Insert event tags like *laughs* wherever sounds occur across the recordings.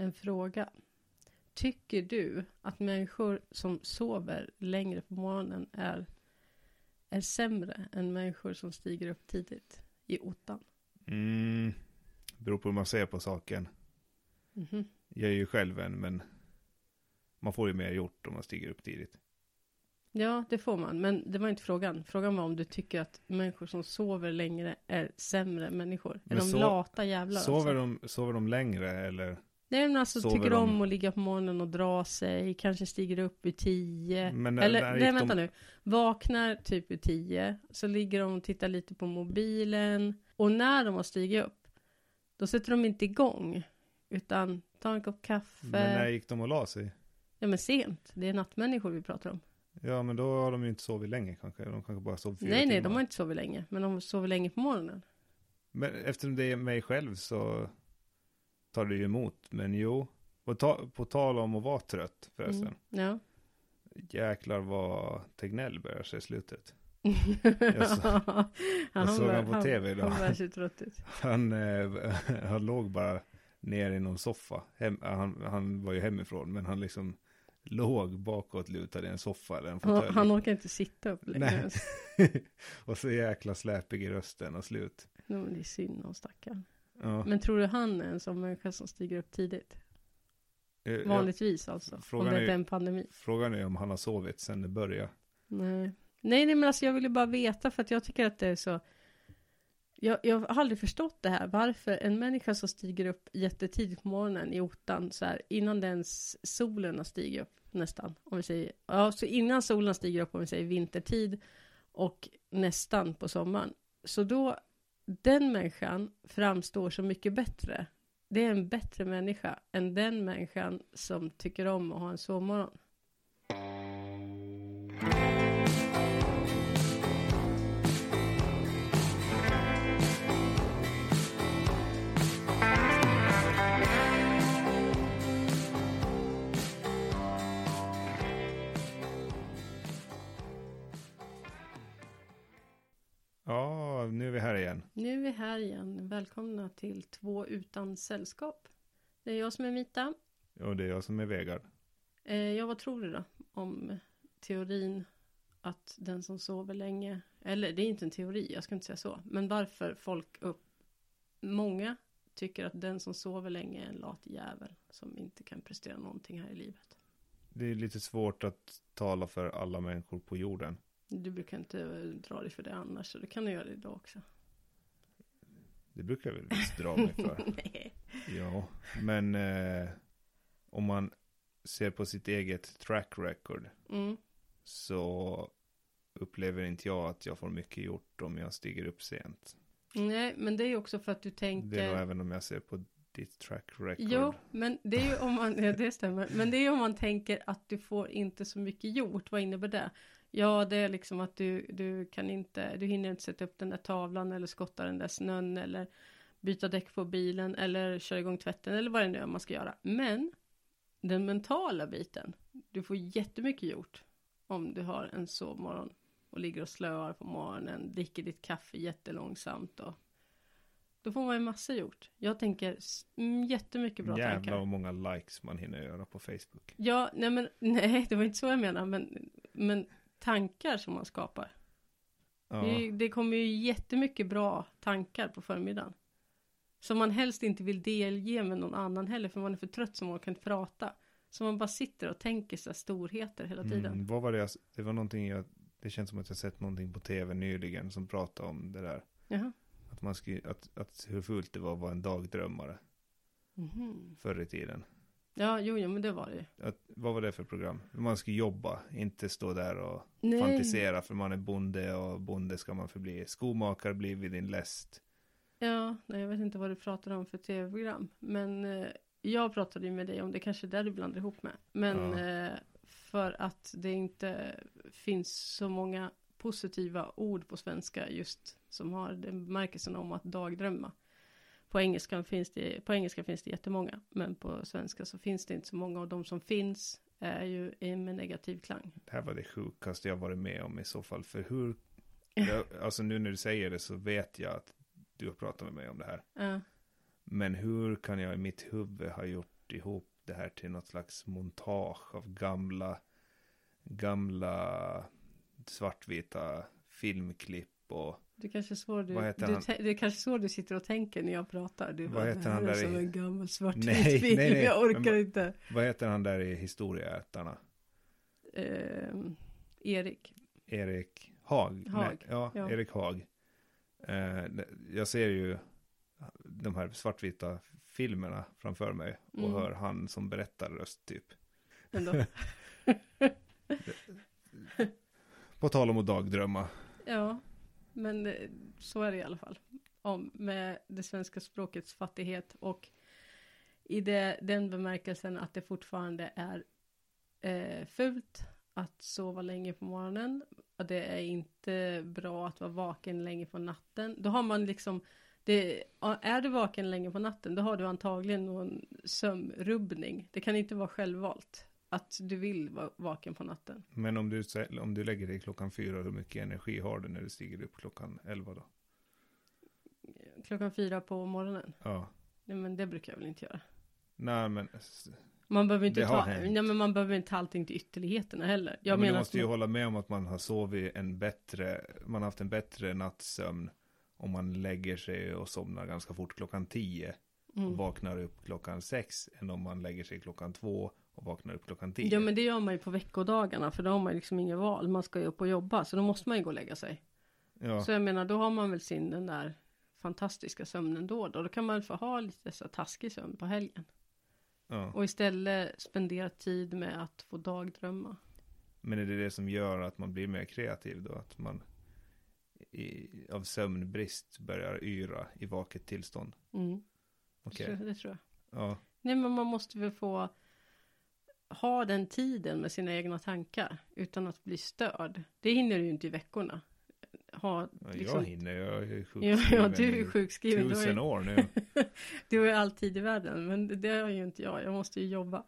En fråga. Tycker du att människor som sover längre på morgonen är, är sämre än människor som stiger upp tidigt i ottan? Mm, beror på hur man ser på saken. Mhm. Jag är ju själv en, men man får ju mer gjort om man stiger upp tidigt. Ja, det får man. Men det var inte frågan. Frågan var om du tycker att människor som sover längre är sämre människor. Men är de so- lata jävlar Sover, alltså? de, sover de längre eller? Nej men alltså sover tycker de- om att ligga på morgonen och dra sig. Kanske stiger upp vid tio. Men när- Eller nej gick vänta de- nu. Vaknar typ vid tio. Så ligger de och tittar lite på mobilen. Och när de har stigit upp. Då sätter de inte igång. Utan tar en kopp kaffe. Men när gick de och la sig? Ja men sent. Det är nattmänniskor vi pratar om. Ja, men då har de ju inte sovit länge kanske. De kanske bara sov fyra nej nej, timmar. de har inte sovit länge. Men de sover länge på morgonen. Men eftersom det är mig själv så tar det ju emot. Men jo, och ta, på tal om att vara trött förresten. Mm. Ja. Jäklar vad Tegnell börjar se slutet. så, *laughs* jag såg han på TV idag. Han. *laughs* Han, eh, han låg bara ner i någon soffa. Hem, han, han var ju hemifrån, men han liksom låg bakåt lutad i en soffa eller en Han, fåtölj. han orkar inte sitta upp längre. *laughs* Och så jäkla släpig i rösten och slut. Det är synd om stackaren. Ja. Men tror du han är en sån människa som stiger upp tidigt? Eh, Vanligtvis alltså. Frågan om det är inte är en pandemi. Frågan är om han har sovit sen det började. Nej. nej, nej men alltså jag ville bara veta för att jag tycker att det är så. Jag, jag har aldrig förstått det här. Varför en människa som stiger upp jättetidigt på morgonen i ottan så här innan ens solen har stigit upp nästan. Om vi säger, ja så innan solen stiger upp om vi säger vintertid och nästan på sommaren. Så då, den människan framstår så mycket bättre. Det är en bättre människa än den människan som tycker om att ha en sovmorgon. Ja, nu är vi här igen. Nu är vi här igen. Välkomna till Två utan sällskap. Det är jag som är Mita. Och det är jag som är Vegard. Eh, ja, vad tror du då om teorin att den som sover länge, eller det är inte en teori, jag ska inte säga så, men varför folk upp, många tycker att den som sover länge är en lat jävel som inte kan prestera någonting här i livet. Det är lite svårt att tala för alla människor på jorden. Du brukar inte eh, dra dig för det annars, så det kan du göra det idag också. Det brukar jag väl visst dra mig för. *laughs* Nej. Ja, men eh, om man ser på sitt eget track record Mm. så upplever inte jag att jag får mycket gjort om jag stiger upp sent. Nej, men det är ju också för att du Det tänker... är nog även om jag ser på ditt track record. Jo, men det är ju om man, *laughs* ja, det stämmer, men det är ju om man tänker att du får inte så mycket gjort, vad innebär det? Ja, det är liksom att du, du kan inte, du hinner inte sätta upp den där tavlan eller skotta den där snön eller byta däck på bilen eller köra igång tvätten eller vad det nu är man ska göra. Men den mentala biten, du får jättemycket gjort om du har en sovmorgon och ligger och slöar på morgonen, dricker ditt kaffe jättelångsamt och då får man ju massa gjort. Jag tänker mm, jättemycket bra Jävlar tankar. vad många likes man hinner göra på Facebook. Ja, nej men *laughs* nej, det var inte så jag menar, men, men tankar som man skapar. Ja, Det, det kommer ju jättemycket bra tankar på förmiddagen. Som man helst inte vill delge med någon annan heller, för man är för trött så man orkar inte prata. Så man bara sitter och tänker så här storheter hela tiden. mm, vad var det jag, det var någonting jag, det känns som att jag sett någonting på tv nyligen som pratade om det där. Jaha. Att man skulle, att, att hur fult det var att vara en dagdrömmare Mhm. förr i tiden. Ja, jo, jo, men det var det ju. Att, vad var det för program? Man ska jobba, inte stå där och Nej. fantisera för man är bonde och bonde ska man förbli. Skomakare blir vid din läst. Ja, nej, jag vet inte vad du pratar om för tv-program. Men eh, jag pratade ju med dig om det, kanske är där du blandar ihop med. Men Ja. eh, för att det inte finns så många positiva ord på svenska just som har den bemärkelsen om att dagdrömma. På engelska, finns det, på engelska finns det jättemånga, men på svenska så finns det inte så många och de som finns är ju med negativ klang. Det här var det sjukaste jag varit med om i så fall. För hur, jag, *laughs* alltså nu när du säger det så vet jag att du har pratat med mig om det här. Ja, Men hur kan jag i mitt huvud ha gjort ihop det här till något slags montage av gamla, gamla svartvita filmklipp och Det kanske är så du, du tä- det kanske så du sitter och tänker när jag pratar. Du Vad bara, heter han är där som i- en gammal svartvit Nej, film. nej, nej. Jag orkar Men- inte. vad heter han där i Historieätarna? Ehm, Erik. Erik Haag. Haag, Nej, ja, ja. Erik Haag. Eh, jag ser ju de här svartvita filmerna framför mig och Mm. hör han som berättar röst typ. Ändå. *laughs* På tal om att dagdrömma. Ja, men eh, så är det i alla fall. Om med det svenska språkets fattighet och i det, den bemärkelsen att det fortfarande är eh, fult att sova länge på morgonen. Det är inte bra att vara vaken länge på natten. Då har man liksom det, är du vaken länge på natten då har du antagligen någon sömnrubbning. Det kan inte vara självvalt att du vill vara vaken på natten. Men om du, om du lägger dig klockan fyra, hur mycket energi har du när du stiger upp klockan elva då? Klockan fyra på morgonen. Ja. Nej men det brukar jag väl inte göra. Nej men, Man behöver inte ta, hänt. nej, men man behöver inte ta allting till ytterligheterna heller. Jag ja, men du menar måste att ju man, hålla med om att man har sovit en bättre, man har haft en bättre nattsömn om man lägger sig och somnar ganska fort klockan tio och mm. vaknar upp klockan sex än om man lägger sig klockan två och vaknar upp klockan tio. Ja men det gör man ju på veckodagarna för då har man liksom inget val. Man ska ju upp och jobba så då måste man ju gå och lägga sig. ja. Så jag menar då har man väl sin den där fantastiska sömnen då då. Då kan man få ha lite så taskig sömn på helgen. ja. Och istället spendera tid med att få dagdrömma. Men är det det som gör att man blir mer kreativ då? Att man i, av sömnbrist börjar yra i vaket tillstånd? Mm. Okej. Så, det tror jag. Ja. Nej men man måste väl få ha den tiden med sina egna tankar utan att bli störd. Det hinner du ju inte i veckorna. Ha, liksom, Jag hinner, jag är sjukskriven ja, du är sjukskriven. Tusen ju, år nu. *laughs* du har ju all tid i världen. Men det, det har ju inte jag. Jag måste ju jobba.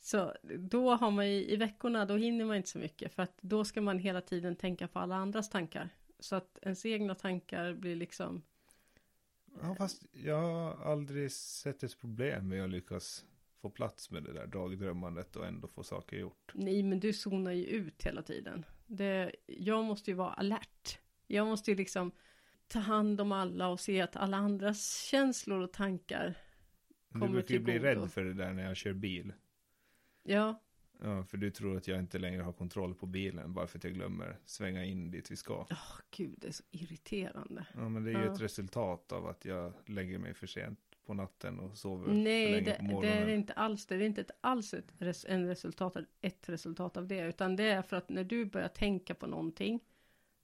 Så då har man ju i veckorna, då hinner man inte så mycket. För att då ska man hela tiden tänka på alla andras tankar. Så att ens egna tankar blir liksom Ja, fast jag har aldrig sett ett problem med att lyckas få plats med det där dagdrömmandet och ändå få saker gjort. Nej, men du zonar ju ut hela tiden. Det, jag måste ju vara alert. Jag måste ju liksom ta hand om alla och se att alla andras känslor och tankar Du Kommer brukar ju bli rädd för det där när jag kör bil. Ja, Ja, för du tror att jag inte längre har kontroll på bilen bara för att jag glömmer svänga in dit vi ska. åh gud, det är så irriterande. Ja, men det är ju Ja. ett resultat av att jag lägger mig för sent på natten och sover för Nej, länge det, på det morgonen. är inte alls det. Det är inte ett, alls ett, res, en resultat, ett resultat av det. Utan det är för att när du börjar tänka på någonting.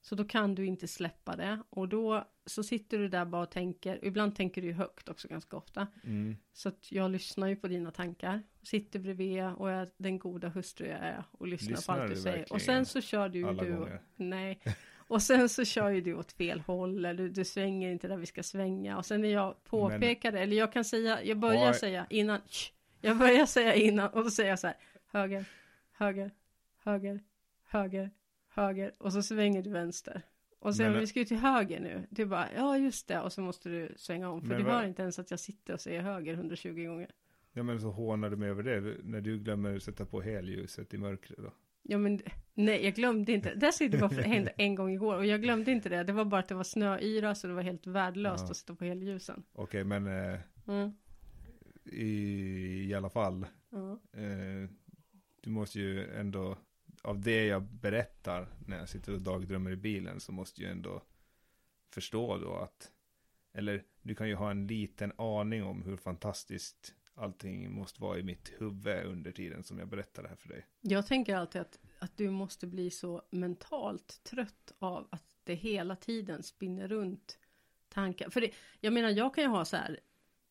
Så då kan du inte släppa det. Och då så sitter du där bara och tänker. Ibland tänker du högt också ganska ofta. Mm. Så att jag lyssnar ju på dina tankar. Sitter bredvid och är den goda hustru jag är. Och lyssnar, Lyssnar på allt du du säger. Och sen så kör du ju du. gånger? Nej. *laughs* *laughs* Och sen så kör ju du åt fel håll. Eller du, du svänger inte där vi ska svänga. Och sen när jag påpekar det. Eller jag kan säga. Jag börjar Har- säga innan. Shh, jag börjar säga innan. Och då säger jag så här. Höger. Höger. Höger. Höger. Höger. Och så svänger du vänster. Och sen Men- vi ska ju till höger nu. Du bara, ja just det. Och så måste du svänga om. För du vad- hör inte ens att jag sitter och säger höger 120 gånger. Ja, men så hånar du mig över det när du glömmer sätta på helljuset i mörkret då. Ja men nej jag glömde inte. Det varför det hände *laughs* en gång igår. Och jag glömde inte det. Det var bara att det var snöyra så det var helt värdelöst Ja. att sitta på helljusen. Okej, men eh, Mm. i, i alla fall. Ja. Eh, du måste ju ändå, av det jag berättar när jag sitter och dagdrömmer i bilen så måste ju ändå förstå då att, eller du kan ju ha en liten aning om hur fantastiskt allting måste vara i mitt huvud under tiden som jag berättar det här för dig. Jag tänker alltid att, att du måste bli så mentalt trött av att det hela tiden spinner runt tankar. För det, jag menar jag kan ju ha så här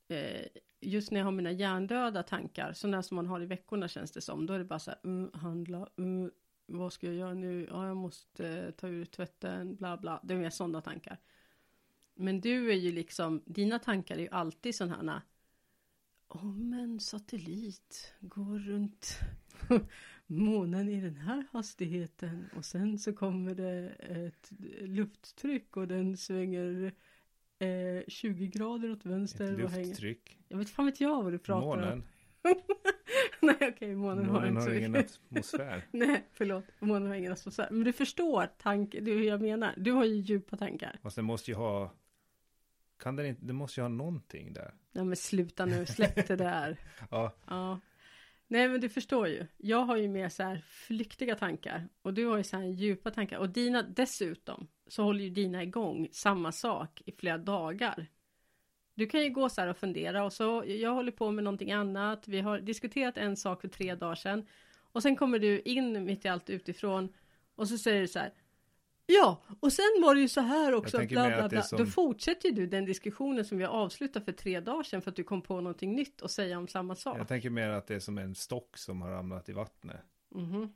eh, just när jag har mina hjärndöda tankar, sådana som man har i veckorna känns det som, då är det bara så här, mm, handla, mm, vad ska jag göra nu, ja jag måste eh, ta ur tvätten, bla bla, det är mer sådana tankar. Men du är ju liksom, dina tankar är ju alltid sådana här, om en satellit går runt *laughs* månen i den här hastigheten och sen så kommer det ett lufttryck och den svänger eh, 20 grader åt vänster. Ett vad hänger- lufttryck. Jag vet fan vet jag vad du pratar om. Månen. *laughs* Nej okej, månen, har Månen inte har ingen atmosfär. *laughs* Nej, förlåt. Månen har ingen atmosfär. Men du förstår tanken, är hur jag menar. Du har ju djupa tankar. Fast den måste ju ha... Kan den inte... Den måste ju ha någonting där. Ja men sluta nu, släpp det där. *laughs* Ja, Ja. Nej men du förstår ju. Jag har ju mer så här flyktiga tankar. Och du har ju så här djupa tankar. Och dina dessutom. Så håller ju dina igång samma sak i flera dagar. Du kan ju gå så här och fundera. Och så jag håller på med någonting annat. Vi har diskuterat en sak för tre dagar sedan. Och sen kommer du in mitt i allt utifrån. Och så säger du så här. Ja, och sen var det ju så här också. Bla, bla, bla. som- Då fortsätter du den diskussionen som vi har avslutat för tre dagar sedan. För att du kom på någonting nytt och säga om samma sak. jag tänker mer att det är som en stock som har ramlat i vattnet. Mhm.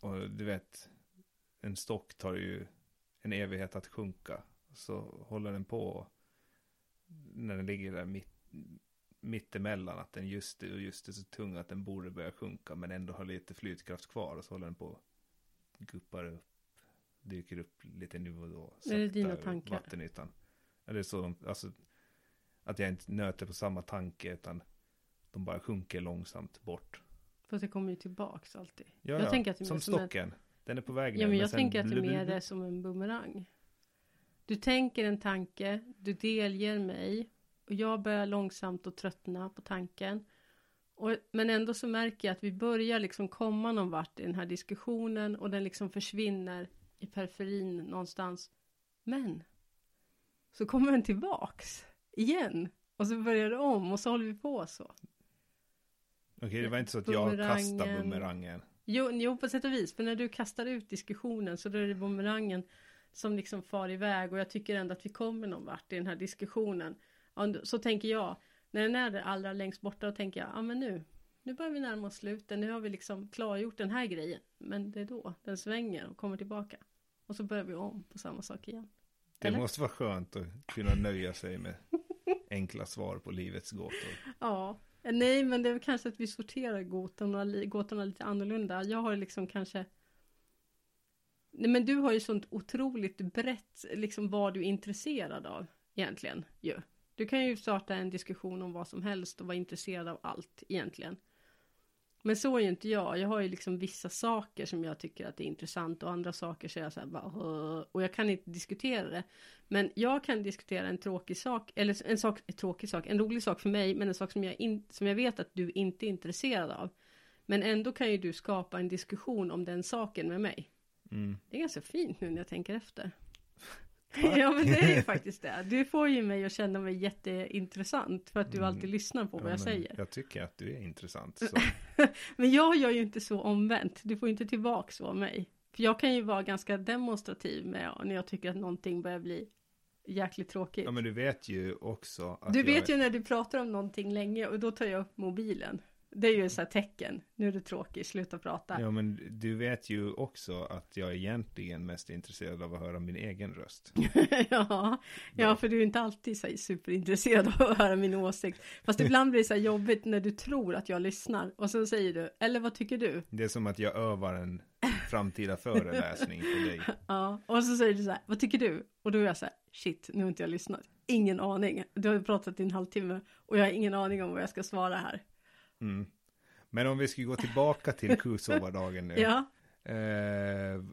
Och du vet, en stock tar ju en evighet att sjunka. Så håller den på när den ligger där mitt, mittemellan. Att den just just är så tung att den borde börja sjunka. Men ändå har lite flytkraft kvar. Och så håller den på guppar upp. Dyker upp lite nu och då. Är det dina tankar? Vattenytan. Eller så, alltså. Att jag inte nöter på samma tanke. Utan de bara sjunker långsamt bort. För det kommer ju tillbaks alltid. Ja, Jag ja, tänker att det är som mer som en- stocken. Den är på väg ner. Ja men men jag tänker att det mer blub- är som en bumerang. Du tänker en tanke, du delger mig och jag börjar långsamt att tröttna på tanken. Och, men ändå så märker jag att vi börjar liksom komma någon vart i den här diskussionen och den liksom försvinner i periferin någonstans. Men så kommer den tillbaks igen och så börjar det om och så håller vi på så. Okej, det var inte så att jag kastade Bumerangen. Jo, jo, på sätt och vis. För när du kastar ut diskussionen så då är det bumerangen som liksom far iväg och jag tycker ändå att vi kommer någon vart i den här diskussionen. Så tänker jag. När den är allra längst borta då tänker jag, ja men nu, nu börjar vi närma oss slutet. Nu har vi liksom klargjort den här grejen. Men det är då den svänger och kommer tillbaka. Och så börjar vi om på samma sak igen. Det Eller? måste vara skönt att kunna nöja sig med *laughs* enkla svar på livets gåtor. Ja, nej men det är väl kanske att vi sorterar gåtorna, gåtorna lite annorlunda. Jag har liksom kanske Nej men du har ju sånt otroligt brett, liksom vad du är intresserad av egentligen ju. Du kan ju starta en diskussion om vad som helst och vara intresserad av allt egentligen. Men så är ju inte jag. Jag har ju liksom vissa saker som jag tycker att det är intressant och andra saker så är jag så här bara och jag kan inte diskutera det. Men jag kan diskutera en tråkig sak, eller en sak, en tråkig sak, en rolig sak för mig, men en sak som jag, in, som jag vet att du inte är intresserad av. Men ändå kan ju du skapa en diskussion om den saken med mig. Mm. Det är ganska fint nu när jag tänker efter. Ja men det är ju *laughs* faktiskt det. Du får ju mig att känna mig jätteintressant för att du Mm. alltid lyssnar på vad Ja, jag säger. Jag tycker att du är intressant. *laughs* Men jag gör ju inte så omvänt. Du får inte tillbaka så av mig. För jag kan ju vara ganska demonstrativ med när jag tycker att någonting börjar bli jäkligt tråkigt. Ja, men du vet ju också att Du jag vet ju när du pratar om någonting länge och då tar jag upp mobilen. Det är ju så här tecken. Nu är du tråkig, sluta prata. Ja, men du vet ju också att jag egentligen mest är intresserad av att höra min egen röst. *laughs* ja, ja, för du är inte alltid så här superintresserad av att höra min åsikt. Fast *laughs* ibland blir det så här jobbigt när du tror att jag lyssnar. Och så säger du, eller vad tycker du? Det är som att jag övar en framtida föreläsning på dig. *laughs* Ja, och så säger du så här, vad tycker du? Och då är jag så här, shit, nu har inte jag lyssnat. Ingen aning. Du har ju pratat i en halvtimme och jag har ingen aning om vad jag ska svara här. Mm. Men om vi ska gå tillbaka till *laughs* kusovardagen nu. Ja, Eh,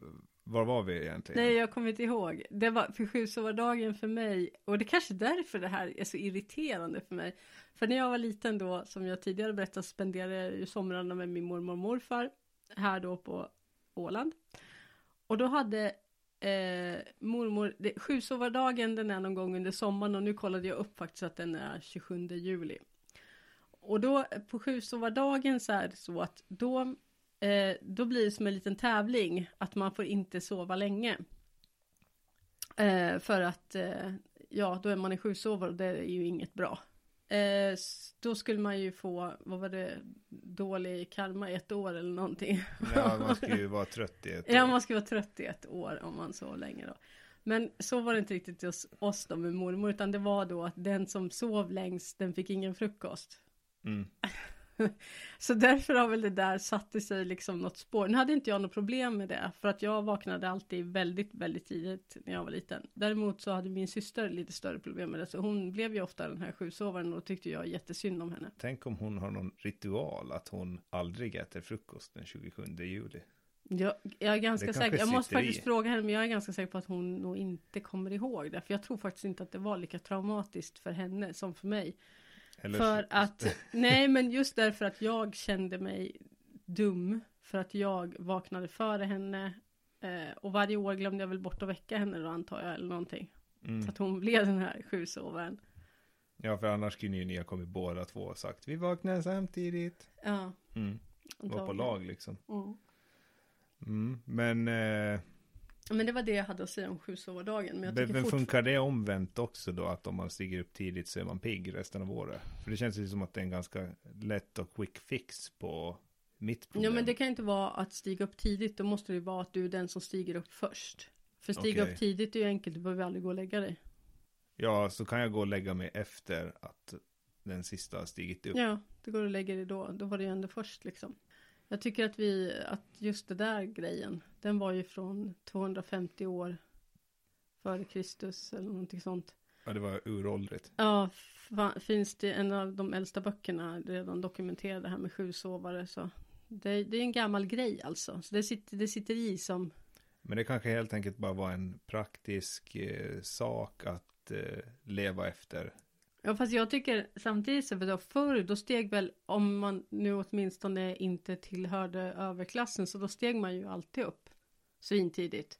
var var vi egentligen? nej jag kommer inte ihåg. Det var för sjusovardagen för mig och det är kanske därför det här är så irriterande för mig. För när jag var liten då, som jag tidigare berättat, spenderade jag ju somrarna med min mormor och morfar här då på Åland. Och då hade eh, mormor, det, sjusovardagen den är någon gång under sommaren och nu kollade jag upp faktiskt att den är 27 juli. Och då på sjusovardagen så är det så att då, eh, då blir det som en liten tävling att man får inte sova länge. Eh, för att, eh, ja, då är man i sjusovare och det är ju inget bra. Eh, då skulle man ju få, vad var det, dålig karma i ett år eller någonting. Ja, man *laughs* ska ju vara trött i ett Ja, år. man ska vara trött i ett år om man sov länge då. Men så var det inte riktigt hos oss då med mormor, utan det var då att den som sov längst, den fick ingen frukost. Mm. *laughs* så därför har väl det där satt i sig liksom något spår. Nu hade inte jag något problem med det, för att jag vaknade alltid väldigt, väldigt tidigt när jag var liten. Däremot så hade min syster lite större problem med det, så hon blev ju ofta den här sjusovaren och tyckte jag jättesynd om henne. Tänk om hon har någon ritual att hon aldrig äter frukost den 27 juli. Jag, jag är ganska säker, jag måste sitter i. faktiskt fråga henne, men jag är ganska säker på att hon nog inte kommer ihåg det. För jag tror faktiskt inte att det var lika traumatiskt för henne som för mig. Eller För att, *laughs* nej men just därför att jag kände mig dum. För att jag vaknade före henne. Eh, och varje år glömde jag väl bort att väcka henne då antar jag, eller någonting. Mm. Så att hon blev den här sjusovaren. Ja, för annars kunde ju ni ha kommit båda två och sagt vi vaknar samtidigt. Ja, Mm. Var på lag liksom. Mm. Mm. Men, eh, Men det var det jag hade att säga om sjusovardagen. Men jag men men funkar det omvänt också då? Att om man stiger upp tidigt så är man pigg resten av året? För det känns ju som att det är en ganska lätt och quick fix på mitt problem. Ja men det kan inte vara att stiga upp tidigt. Då måste det vara att du är den som stiger upp först. För stiga Okej. upp tidigt är ju enkelt. Du behöver aldrig gå och lägga dig. Ja, så kan jag gå och lägga mig efter att den sista har stigit upp. Ja, det går och lägger dig då. Då var det ju ändå först liksom. Jag tycker att vi, att just det där grejen, den var ju från 250 år före Kristus eller någonting sånt. Ja, det var uråldrigt. Ja, finns det en av de äldsta böckerna redan dokumenterar det här med sjusovare så det, det är en gammal grej alltså. Så det sitter, det sitter i som, Men det kanske helt enkelt bara var en praktisk eh, sak att eh, leva efter. Ja fast jag tycker samtidigt så då förr då steg väl om man nu åtminstone inte tillhörde överklassen så då steg man ju alltid upp svintidigt.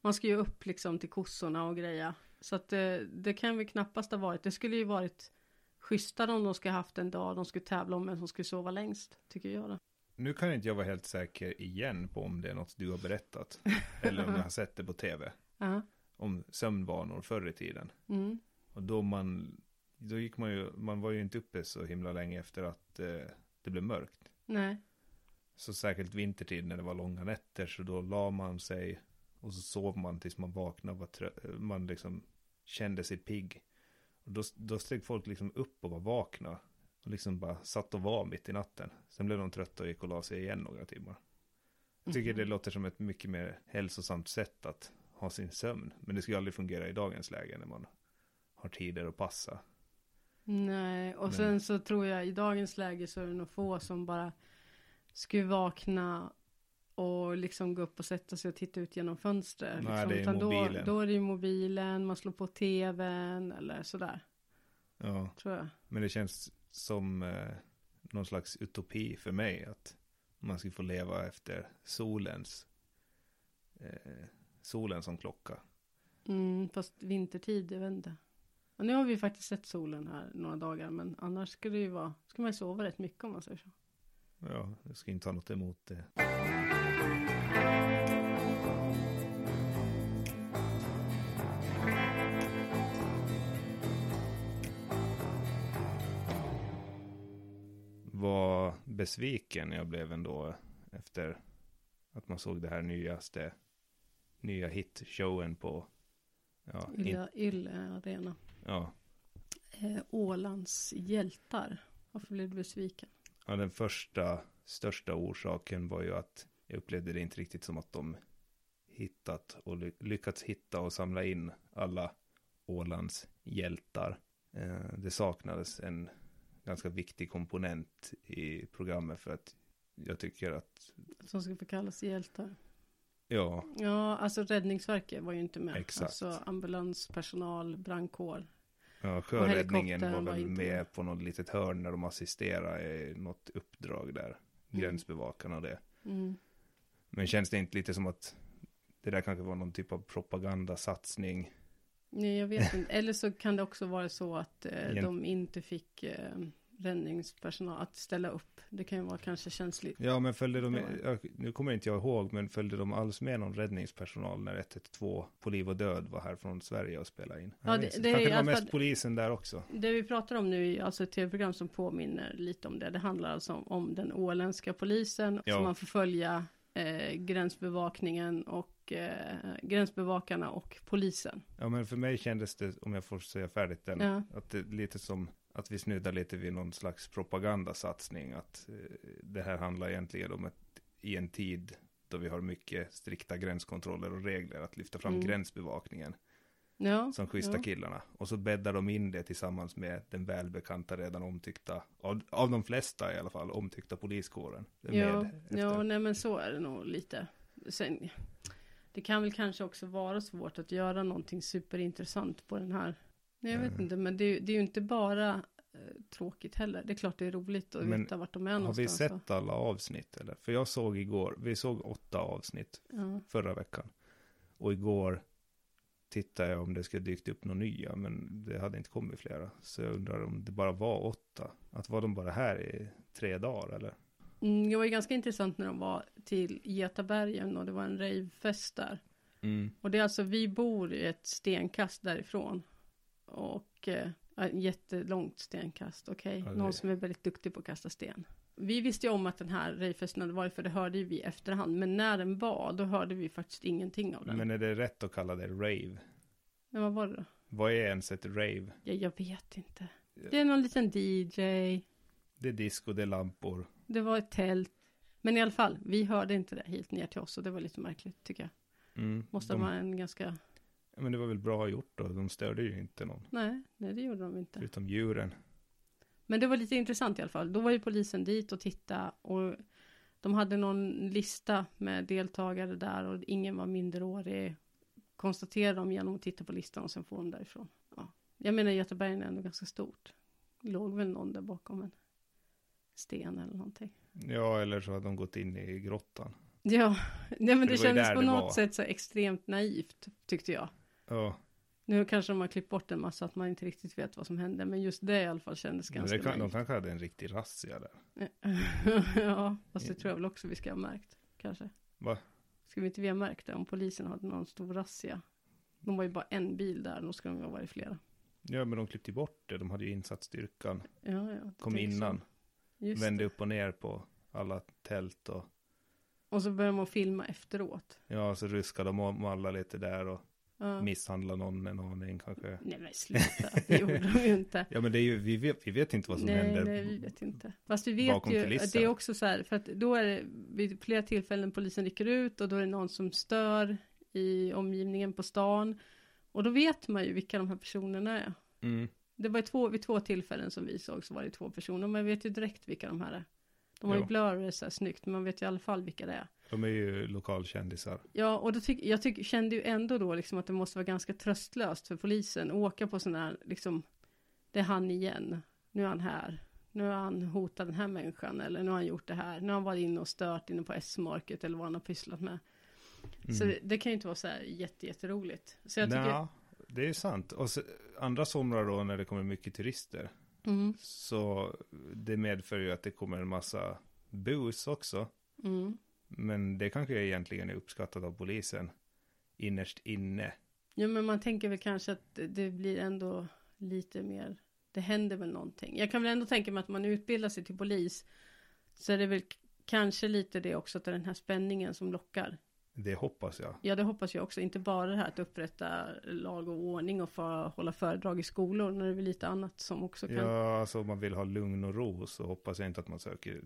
Man ska ju upp liksom till kossorna och greja. Så att det, det kan väl knappast ha varit. Det skulle ju varit schysstare om de skulle haft en dag de skulle tävla om vem som skulle sova längst. Tycker jag då. Nu kan inte jag vara helt säker igen på om det är något du har berättat. eller om jag har sett det på tv. *laughs* Ja. Om sömnvanor förr i tiden. Mm. Och då man, då gick man ju, man var ju inte uppe så himla länge efter att eh, det blev mörkt. Nej. Så särskilt vintertid när det var långa nätter så då la man sig och så sov man tills man vaknade och var trö- man liksom kände sig pigg. Och då, då steg folk liksom upp och var vakna och liksom bara satt och var mitt i natten. Sen blev de trötta och gick och la sig igen några timmar. Jag tycker Mhm. det låter som ett mycket mer hälsosamt sätt att ha sin sömn. Men det skulle aldrig fungera i dagens läge när man har tider att passa. Nej, och sen så tror jag i dagens läge så är det nog få som bara skulle vakna och liksom gå upp och sätta sig och titta ut genom fönstret. Nej, liksom. det är Utan då, mobilen. då är det ju mobilen, man slår på tvn eller sådär, Ja, tror jag. men det känns som eh, någon slags utopi för mig att man ska få leva efter solens eh, solen som klocka. Mm, fast vintertid, jag vet inte. Och nu har vi faktiskt sett solen här några dagar, men annars skulle det ju vara, ska man ju sova rätt mycket om man säger så. Ja, jag ska inte ha något emot det. Var besviken jag blev ändå efter att man såg det här nyaste nya hitshowen på ja, in, Yle, Yle Arena. Ja, Eh, Ålands hjältar. Varför blev du besviken? Ja, den första största orsaken var ju att jag upplevde det inte riktigt som att de hittat och ly- lyckats hitta och samla in alla Ålands hjältar. Eh, det saknades en ganska viktig komponent i programmet för att jag tycker att, Som ska få kallas hjältar. Ja, Ja, alltså Räddningsverket var ju inte med. Exakt. Alltså ambulanspersonal, brandkår. ja sjöräddningen var var väl inte med med. på något litet hörn när de assisterade i något uppdrag där. Mm. Gränsbevakarna och det. Mm. Men känns det inte lite som att det där kanske var någon typ av propagandasatsning? Nej, jag vet inte. Eller så kan det också vara så att eh, de inte fick eh, räddningspersonal att ställa upp. Det kan ju vara kanske känsligt. Ja, men följde de, Ja. jag, nu kommer inte jag ihåg, men följde de alls med någon räddningspersonal när 112 på liv och död var här från Sverige och spelade in? Ja, det- det i det var alla mest fall- polisen där också. Det vi pratar om nu är alltså ett tv-program som påminner lite om det. Det handlar alltså om, om den åländska polisen Ja. som man får följa eh, gränsbevakningen och eh, gränsbevakarna och polisen. Ja, men för mig kändes det, om jag får säga färdigt den, Ja. att det är lite som att vi snuddar lite vid någon slags propagandasatsning. Att eh, det här handlar egentligen om att i en tid då vi har mycket strikta gränskontroller och regler att lyfta fram Mm. gränsbevakningen Ja, som schyssta ja. killarna. Och så bäddar de in det tillsammans med den välbekanta, redan omtyckta, av, av de flesta i alla fall, omtyckta poliskåren. Ja, ja, nej men så är det nog lite. Sen, det kan väl kanske också vara svårt att göra någonting superintressant på den här. Jag vet Mm. inte, men det, är ju- det är ju inte bara eh, tråkigt heller. Det är klart det är roligt att Men veta vart de är Har vi någonstans. sett alla avsnitt eller? För jag såg igår, vi såg åtta avsnitt Ja. förra veckan. Och igår tittade jag om det skulle dykt upp några nya, men det hade inte kommit flera. Så jag undrar om det bara var åtta. Att var de bara här i tre dagar eller? Mm, det var ju ganska intressant när de var till Getabergen och det var en ravefest där. Mm. Och det är alltså, vi bor i ett stenkast därifrån. Och eh, jättelångt stenkast, okej. Ja, det- Någon som är väldigt duktig på att kasta sten. Vi visste ju om att den här ravefesten hade varit, för det hörde ju vi efterhand. Men när den var, då hörde vi faktiskt ingenting av den. Men, Men är det rätt att kalla det rave? vad var det då? Vad är ens ett rave? Ja, jag vet inte. Det är någon liten DJ. Det är disco, det är lampor. Det var ett tält. Men i alla fall, vi hörde inte det helt ner till oss. Och det var lite märkligt, tycker jag. Mm. Måste de, vara en ganska... Men det var väl bra gjort då, de störde ju inte någon. Nej, nej, det gjorde de inte. Förutom djuren. Men det var lite intressant i alla fall. Då var ju polisen dit och titta och de hade någon lista med deltagare där och ingen var minderårig. Konstaterade de genom att titta på listan och sen får de därifrån. Ja. Jag menar Göteborg är ändå ganska stort. Låg väl någon där bakom en sten eller någonting. Ja, eller så hade de gått in i grottan. Ja, *laughs* nej, men det, det kändes på något var. sätt så extremt naivt tyckte jag. Ja, Nu kanske de har klippt bort en massa att man inte riktigt vet vad som hände. Men just det i alla fall kändes ganska kan, de kanske hade en riktig razzia där. *laughs* ja, fast det tror jag väl också vi ska ha märkt. Kanske. Va? Ska vi inte vi ha märkt det om polisen hade någon stor razzia? De var ju bara en bil där, då ska de ha varit flera. Ja, men de klippte bort det. De hade ju insatt styrkan. Ja, ja. Kom så. innan. Vände det. upp och ner på alla tält och Och så började man filma efteråt. ja, så ruskade de om alla lite där och Ja. misshandlade någon en aning kanske. Nej men sluta, det gjorde de ju *laughs* inte. Ja, men det är ju, vi vet, vi vet inte vad som nej, händer. nej, vi vet inte. Fast vi vet ju att kulisserna. det är också så här, för att då är det vid flera tillfällen polisen rycker ut och då är det någon som stör i omgivningen på stan. Och då vet man ju vilka de här personerna är. Mm. Det var två, vid två tillfällen som vi såg så var det två personer. Man vet ju direkt vilka de här är. De har ju blurrat så här snyggt, men man vet ju i alla fall vilka det är. De är ju lokalkändisar. Ja, och då tyck, jag tyck, kände ju ändå då liksom att det måste vara ganska tröstlöst för polisen att åka på sån här, liksom, det är han igen, nu är han här, nu har han hotat den här människan, eller nu har han gjort det här, nu har han varit inne och stört inne på S-market, eller vad han har pysslat med. Så Mm. det, det kan ju inte vara så här jätte, jätteroligt. Så jag tycker, Nja, det är sant. Och så, andra somrar då när det kommer mycket turister. mm, Så det medför ju att det kommer en massa bus också. mm. Men det kanske egentligen är uppskattat av polisen. Innerst inne. Ja, men man tänker väl kanske att det- blir ändå lite mer, det händer väl någonting. Jag kan väl ändå tänka mig att man utbildar sig till polis, så är det väl kanske lite det också, att det är den här spänningen som lockar. Det hoppas jag. Ja, det hoppas jag också. Inte bara det här att upprätta lag och ordning och få hålla föredrag i skolor, när det är lite annat som också kan Ja, alltså om man vill ha lugn och ro så hoppas jag inte att man söker.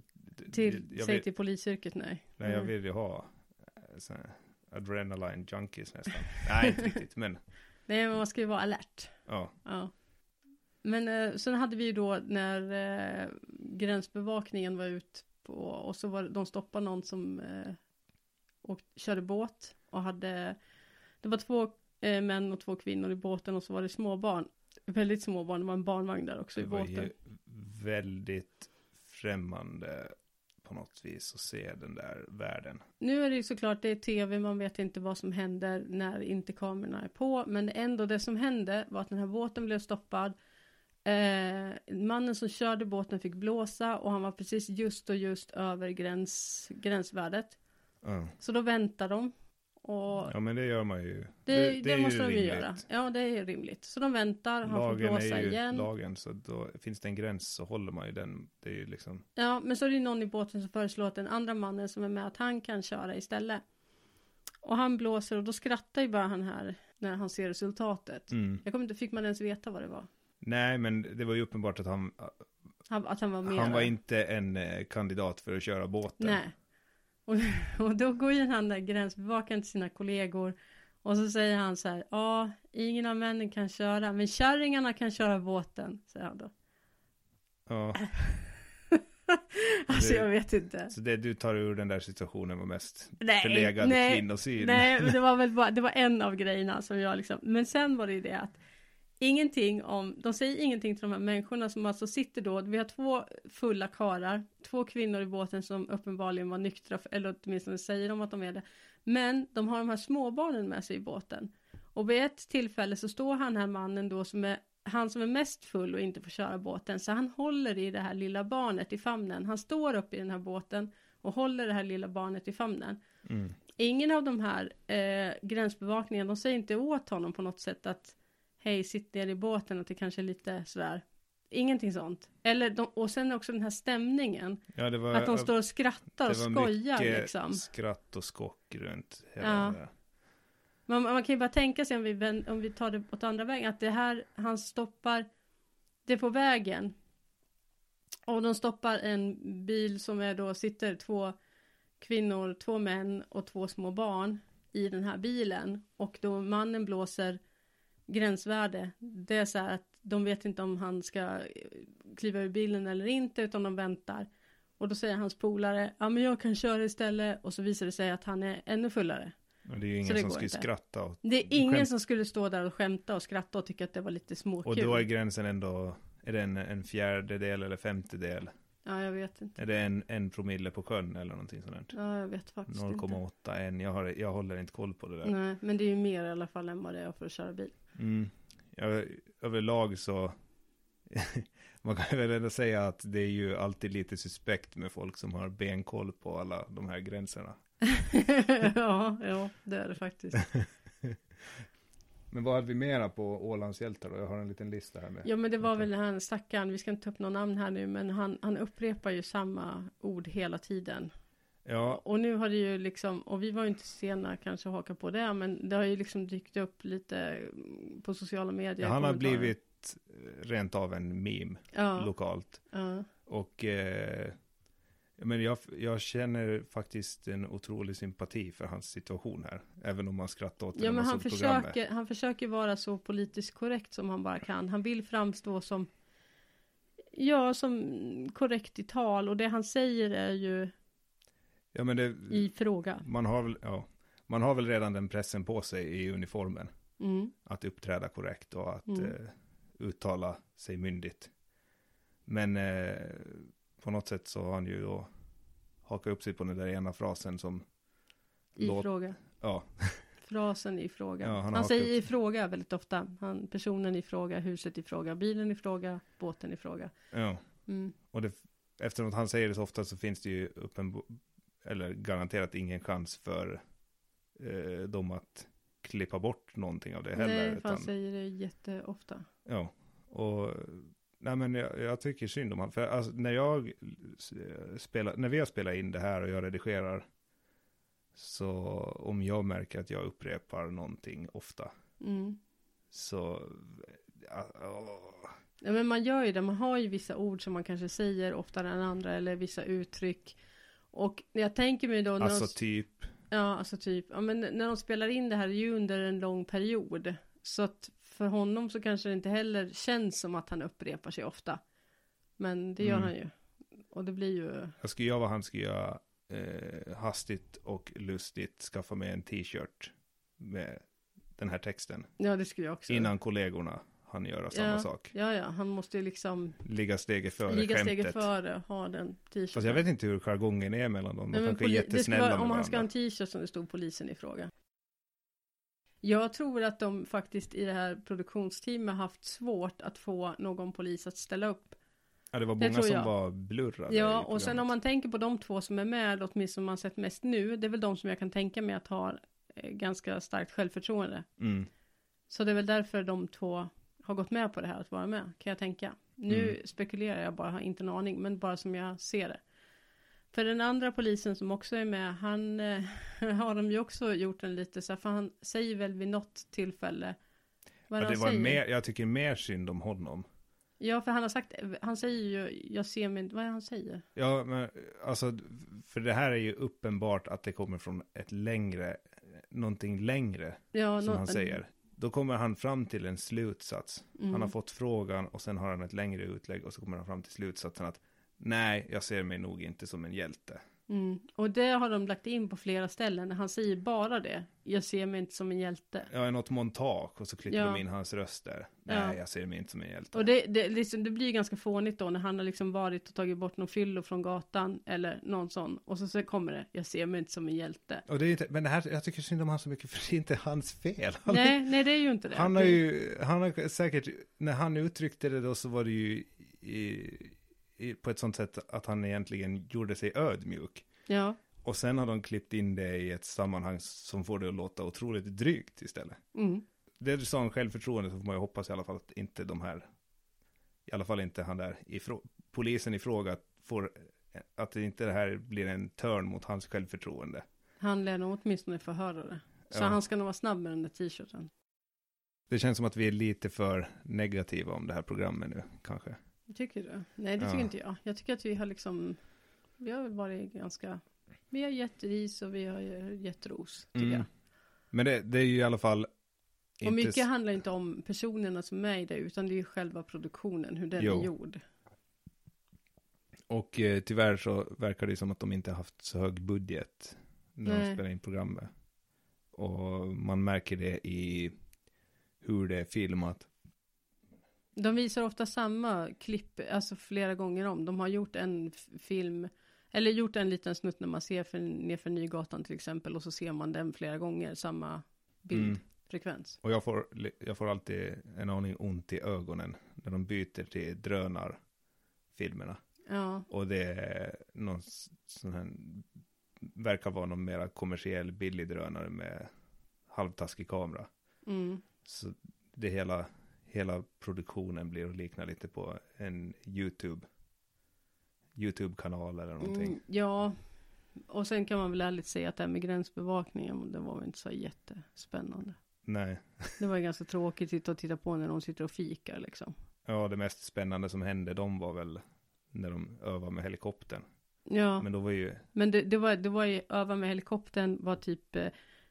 Till, jag säg vill, till polisyrket, nej. Nej, jag Mm. vill ju ha eh, här adrenaline junkies nästan. nej, inte riktigt, men *laughs* Nej, men man ska ju vara alert. ja. Ja. Men eh, sen hade vi ju då när eh, gränsbevakningen var ut på, och så var de stoppade någon som eh, och körde båt och hade, det var två eh, män och två kvinnor i båten och så var det småbarn, väldigt små barn, det var en barnvagn där också Det i var båten. ju väldigt främmande på något vis att se den där världen. Nu är det ju såklart, det är tv, man vet inte vad som händer när inte kamerorna är på, men ändå det som hände var att den här båten blev stoppad. Eh, mannen som körde båten fick blåsa och han var precis just och just över gräns, gränsvärdet. Ja. Så då väntar de. Och ja, men det gör man ju. det, det, är måste de ju göra. Ja, det är rimligt. Så de väntar, han får Lagen blåsa är ju igen. lagen, så då finns det en gräns så håller man ju den. Det är ju liksom, Ja, men så är det ju någon i båten som föreslår att den andra mannen som är med, att han kan köra istället. Och han blåser och då skrattar ju bara han här när han ser resultatet. mm. Jag kommer inte, fick man ens veta vad det var? Nej, men det var ju uppenbart att han, Han, att han var med. han var inte en eh, kandidat för att köra båten. Nej. Och, *laughs* och då går ju han där gränsbevakaren till sina kollegor. Och så säger han så här. Ja, ingen av männen kan köra. Men kärringarna kan köra båten. Säger han då. Ja, *laughs* alltså Det- jag vet inte. så det du tar ur den där situationen var mest Nej, förlegad nej, kvinnosyn. Nej, det *laughs* var väl bara, det var en av grejerna som jag liksom, men sen var det ju det att ingenting om, de säger ingenting till de här människorna som alltså sitter då, vi har två fulla karar, två kvinnor i båten som uppenbarligen var nyktra, eller åtminstone säger de att de är det. Men de har de här småbarnen med sig i båten. Och vid ett tillfälle så står han här mannen då som är han som är mest full och inte får köra båten, så han håller i det här lilla barnet i famnen. Han står upp i den här båten och håller det här lilla barnet i famnen. Mm. Ingen av de här eh, gränsbevakningen, de säger inte åt honom på något sätt att hej, sitt ner i båten, att det kanske är lite sådär. Ingenting sånt. Eller de, och sen också den här stämningen. Ja, det var, Att de står och skrattar och skojar liksom. skratt och skock runt hela Ja. Man, man kan ju bara tänka sig om vi, om vi tar det åt andra vägen, att det här, han stoppar det på vägen. Och de stoppar en bil som är då, sitter två kvinnor, två män och två små barn i den här bilen. Och då mannen blåser gränsvärde. Det är så här att de vet inte om han ska eh, kliva ur bilen eller inte, utan de väntar. Och då säger hans polare, ja men jag kan köra istället. Och så visar det sig att han är ännu fullare. Och det är ju ingen som skulle inte. skratta åt. Det är ingen Skämt. som skulle stå där och skämta och skratta och tycka att det var lite småkul. Och då är gränsen ändå, är det en, en fjärdedel eller femtedel? Ja, jag vet inte. Är det en, en promille på sjön eller någonting sånt? Ja, jag vet faktiskt inte. 0,81, jag, har, jag håller inte koll på det där. Nej, men det är ju mer i alla fall än vad det är för att köra bil. Mm. Överlag så, *laughs* man kan väl ändå säga att det är ju alltid lite suspekt med folk som har benkoll på alla de här gränserna. *laughs* ja, ja, det är det faktiskt. *laughs* Men vad hade vi mera på Ålandshjältar då? Jag har en liten lista här med. Ja, men det var väl här stackaren, vi ska inte ta upp någon namn här nu, men han, han upprepar ju samma ord hela tiden. Ja, Och nu har det ju liksom, och vi var ju inte sena kanske att haka på det, men det har ju liksom dykt upp lite på sociala medier. han har blivit eh, rent av en meme ja, lokalt. ja. Och eh, men jag, jag känner faktiskt en otrolig sympati för hans situation här. Även om man skrattar åt det Ja men han programmet. försöker, han försöker vara så politiskt korrekt som han bara kan. Han vill framstå som Ja, som korrekt i tal och det han säger är ju Ja men det, i fråga. man har väl, ja, man har väl redan den pressen på sig i uniformen. Mm. Att uppträda korrekt och att Mm. eh, uttala sig myndigt. Men eh, på något sätt så har han ju då hakat upp sig på den där ena frasen som I låt- fråga. Ja, Frasen i fråga. *laughs* Ja, han han säger upp i fråga väldigt ofta. Han, personen i fråga, huset i fråga, bilen i fråga, båten i fråga. ja. Mm. Och det, eftersom han säger det så ofta så finns det ju uppen, eller garanterat ingen chans för eh, dem att klippa bort någonting av det heller. Nej, utan, säger det jätteofta. ja, och nej men jag, jag tycker synd om han. För alltså, när jag spelar, när vi har spelat in det här och jag redigerar så om jag märker att jag upprepar någonting ofta Mm. så ja, åh. Ja, men man gör ju det. Man har ju vissa ord som man kanske säger oftare än andra eller vissa uttryck. Och jag tänker mig då när alltså de, typ Ja, alltså typ. Ja, men när de spelar in det här är ju under en lång period. Så att för honom så kanske det inte heller känns som att han upprepar sig ofta. Men det gör Mm. han ju. Och det blir ju... Jag skulle jag vad han skulle göra eh, hastigt och lustigt skaffa mig en t-shirt med den här texten. Ja, det skulle jag också. Innan kollegorna han göra samma ja, sak. Ja, ja. Han måste ju liksom Ligga steget före ligga skämtet. steget före, ha den t-shirten. Fast jag vet inte hur jargongen är mellan dem. De kanske är det jättesnälla vara, Om han ska ha en t-shirt som det stod polisen i fråga. Jag tror att de faktiskt i det här produktionsteamet haft svårt att få någon polis att ställa upp. Ja, det var det många tror som var blurrade Ja, och sen om man tänker på de två som är med, åtminstone man sett mest nu, det är väl de som jag kan tänka mig att ha eh, ganska starkt självförtroende. Mm. Så det är väl därför de två har gått med på det här att vara med, kan jag tänka. Nu Mm. spekulerar jag bara, har inte en aning, men bara som jag ser det. För den andra polisen som också är med, han eh, *laughs* har de ju också gjort en lite så här, för han säger väl vid något tillfälle Vad Ja, det var säger? mer, jag tycker mer synd om honom. Ja, för han har sagt, han säger ju, jag ser inte, vad är han säger? Ja, men alltså, för det här är ju uppenbart att det kommer från ett längre, någonting längre, Ja, som nå- han säger. Då kommer han fram till en slutsats. Mm. Han har fått frågan och sen har han ett längre utlägg och så kommer han fram till slutsatsen att nej, jag ser mig nog inte som en hjälte. Mm. Och det har de lagt in på flera ställen. Han säger bara det. Jag ser mig inte som en hjälte. Ja, något montage och så klipper Ja. de in hans röst där. Nej, Ja. jag ser mig inte som en hjälte. Och det, det, liksom, det blir ganska fånigt då när han har liksom varit och tagit bort någon fyllo från gatan eller någon sån. Och så, så kommer det, jag ser mig inte som en hjälte. Och det är inte, men det här, jag tycker synd om han så mycket för det är inte hans fel. Han, Nej, nej det är ju inte det. han har ju, han har säkert, när han uttryckte det då så var det ju i, i, på ett sånt sätt att han egentligen gjorde sig ödmjuk. Ja, Och sen har de klippt in det i ett sammanhang som får det att låta otroligt drygt istället. mm. Det du sa om självförtroende så får man ju hoppas i alla fall att inte de här, i alla fall inte han där, ifrå, polisen i fråga får, att inte det här blir en törn mot hans självförtroende. Han lär nog åtminstone få höra det. Så Ja. han ska nog vara snabb med den där t-shirten. Det känns som att vi är lite för negativa om det här programmet nu, kanske. Tycker du? Nej, det tycker Ja. inte jag. Jag tycker att vi har liksom, vi har varit ganska, vi har gett ris och vi har gett ros, tycker Mm. jag. Men det, det är ju i alla fall Och inte mycket handlar inte om personerna som är i det, utan det är ju själva produktionen, hur den Jo. är gjord. Och eh, tyvärr så verkar det som att de inte haft så hög budget när de Nej. spelar in programmet. Och man märker det i hur det är filmat. De visar ofta samma klipp, alltså flera gånger om. De har gjort en film, eller gjort en liten snutt när man ser för, nerför Nygatan till exempel, och så ser man den flera gånger, samma Mm. bildfrekvens. Och jag får, jag får alltid en aning ont i ögonen när de byter till drönarfilmerna. Ja, Och det är någon sån här, verkar vara någon mera kommersiell billig drönare med halvtaskig kamera. mm. Så det hela, hela produktionen blir att likna lite på en YouTube, YouTube-kanal eller någonting. Mm, ja, och sen kan man väl ärligt säga att det här med gränsbevakningen, det var väl inte så jättespännande. Nej, Det var ju ganska tråkigt att titta på när de sitter och fikar liksom. ja det mest spännande som hände de var väl när de övade med helikoptern. Ja, men, Men då var ju, det, det, var, det var ju, öva med helikoptern var typ eh,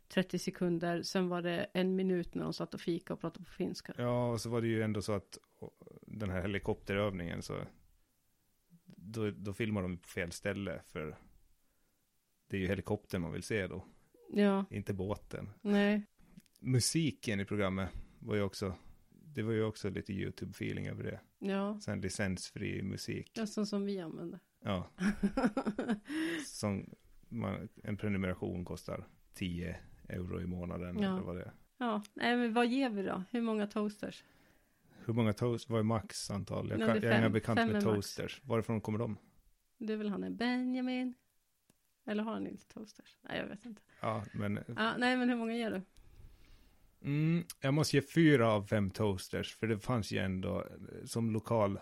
30 sekunder, sen var det en minut när de satt och fika och pratade på finska. ja och så var det ju ändå så att den här helikopterövningen så då, då filmar de på fel ställe för det är ju helikoptern man vill se då, Ja, inte båten. nej, Musiken i programmet var ju också, det var ju också lite YouTube-feeling över det. ja, Sen licensfri musik. nästan som vi använder. Ja, *laughs* som man, en prenumeration kostar 10 euro i månaden. Ja. Eller vad det är. ja, nej men vad ger vi då? Hur många toasters? Hur många toast, vad är max antal? Jag, Nej, kan, det är jag är fem. bekant Fem med är max. toasters. Varifrån kommer de? Är väl han är Benjamin? Eller har han inte toasters? Nej, jag vet inte. Ja, men Ja, nej, men hur många ger du? mm, jag måste ge fyra av fem toasters. För det fanns ju ändå, som lokal,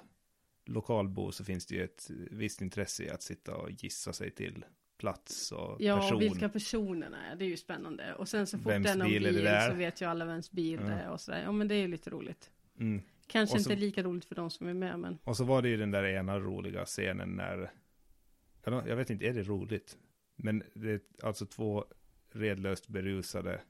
lokalbo så finns det ju ett visst intresse i att sitta och gissa sig till plats och Ja, person. vilka personerna är. Det är ju spännande. Och sen så fort Vems det är någon bil så vet ju alla vems bil Ja. det är och sådär. Ja, men det är ju lite roligt. Mm. Kanske så- inte lika roligt för de som är med, men Och så var det ju den där ena roliga scenen när, jag vet inte, är det roligt? Men det är alltså två redlöst berusade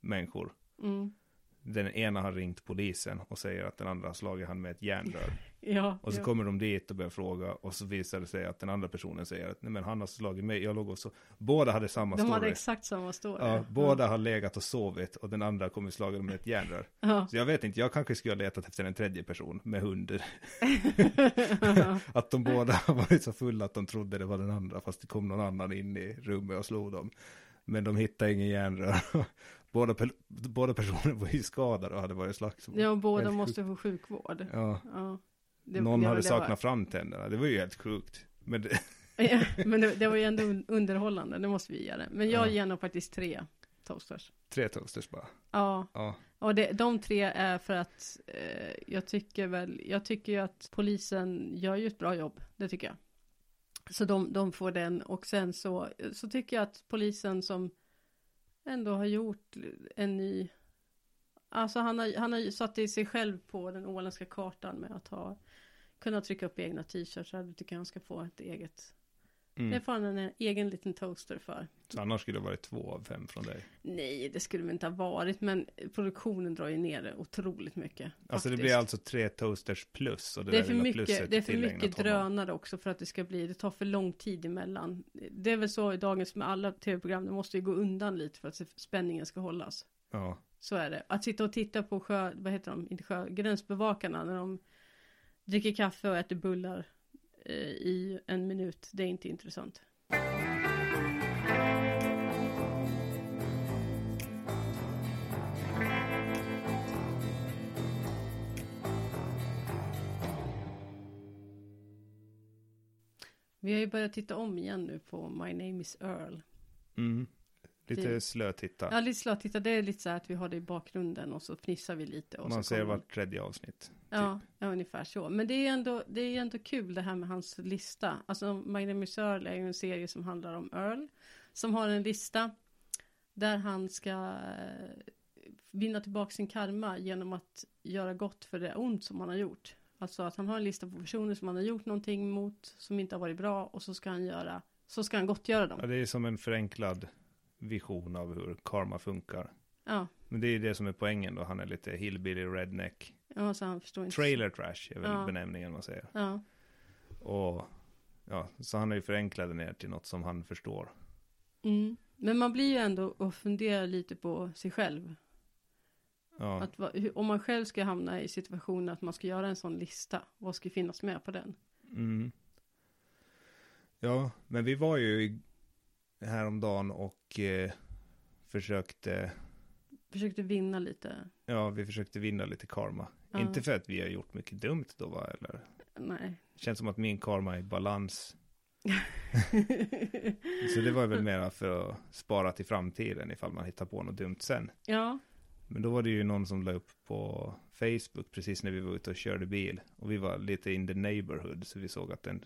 människor. mm. Den ena har ringt polisen och säger att den andra har slagit han med ett järnrör. *laughs* ja. Och så ja. kommer de dit och börjar fråga och så visar det sig att den andra personen säger att nej men han har slagit mig, jag låg och så. Båda hade samma De story. hade exakt samma story. Ja, båda har legat och sovit och den andra kommer slagen med ett järnrör. *laughs* Ja. Så jag vet inte, jag kanske skulle ha letat efter en tredje person med hund. Ja. *laughs* Att de båda har varit så fulla att de trodde det var den andra, fast det kom någon annan in i rummet och slog dem. Men de hittade ingen järnrör. Båda, pe- båda personer var ju skadade och hade varit slagsmål. ja, båda Helt måste få sjukvård. Ja, Ja. Det- någon ja, hade det saknat var- framtänderna. Det var ju helt sjukt. Men det, Ja, *laughs* men det, det var ju ändå un- underhållande, det måste vi det. Men jag Ja. ger nog faktiskt tre toasters. tre toasters bara. Ja, Ja, och det, de tre är för att eh, jag tycker väl, jag tycker ju att polisen gör ju ett bra jobb, det tycker jag. Så de, de får den och sen så, så tycker jag att polisen som ändå har gjort en ny Alltså han har, han har satt i sig själv på den åländska kartan med att ha kunnat trycka upp egna t-shirts. Jag tycker han ska få ett eget. Mm. Det får han en egen liten toaster för. Så annars skulle det varit två av fem från dig. Nej, det skulle det inte ha varit, men produktionen drar ju ner det otroligt mycket. Alltså det faktiskt. blir alltså tre toasters plus. Och det, Det är för mycket, det är för mycket drönare också för att det ska bli, det tar för lång tid emellan. Det är väl så i dagens med alla tv-program, det måste ju gå undan lite för att spänningen ska hållas. Ja, Så är det. Att sitta och titta på sjö, vad heter de, inte sjö, gränsbevakarna när de dricker kaffe och äter bullar Eh, i en minut, det är inte intressant. Vi har ju börjat titta om igen nu på My Name is Earl. mm lite Det- slötitta. Ja, lite slött. Titta, det är lite så här att vi har det i bakgrunden och så fnissar vi lite. Och Man ser vart tredje avsnitt. Ja, ja, ungefär så. Men det är ändå, det är ändå kul det här med hans lista. Alltså, My Name is Earl är ju en serie som handlar om Earl. Som har en lista där han ska eh, vinna tillbaka sin karma genom att göra gott för det ont som han har gjort. Alltså att han har en lista på personer som han har gjort någonting mot, som inte har varit bra och så ska han göra, så ska han gottgöra dem. Ja, det är som en förenklad vision av hur karma funkar. Ja, Men det är det som är poängen då. Han är lite hillbilly redneck. ja så han förstår inte. Trailer trash är väl Ja. benämningen man säger. Ja, Och ja, så han är ju förenklad ner till något som han förstår. mm. Men man blir ju ändå och funderar lite på sig själv. Ja, Att, om man själv ska hamna i situationen att man ska göra en sån lista, vad ska finnas med på den? mm. ja men vi var ju häromdagen och eh, försökte, Försökte vinna lite. ja vi försökte vinna lite karma. Ja. Inte för att vi har gjort mycket dumt då va, eller? Nej. Känns som att min karma är i balans. *laughs* Så det var väl mera för att spara till framtiden ifall man hittar på något dumt sen. ja, Men då var det ju någon som la upp på Facebook precis när vi var ute och körde bil. Och vi var lite in the neighborhood så vi såg att en,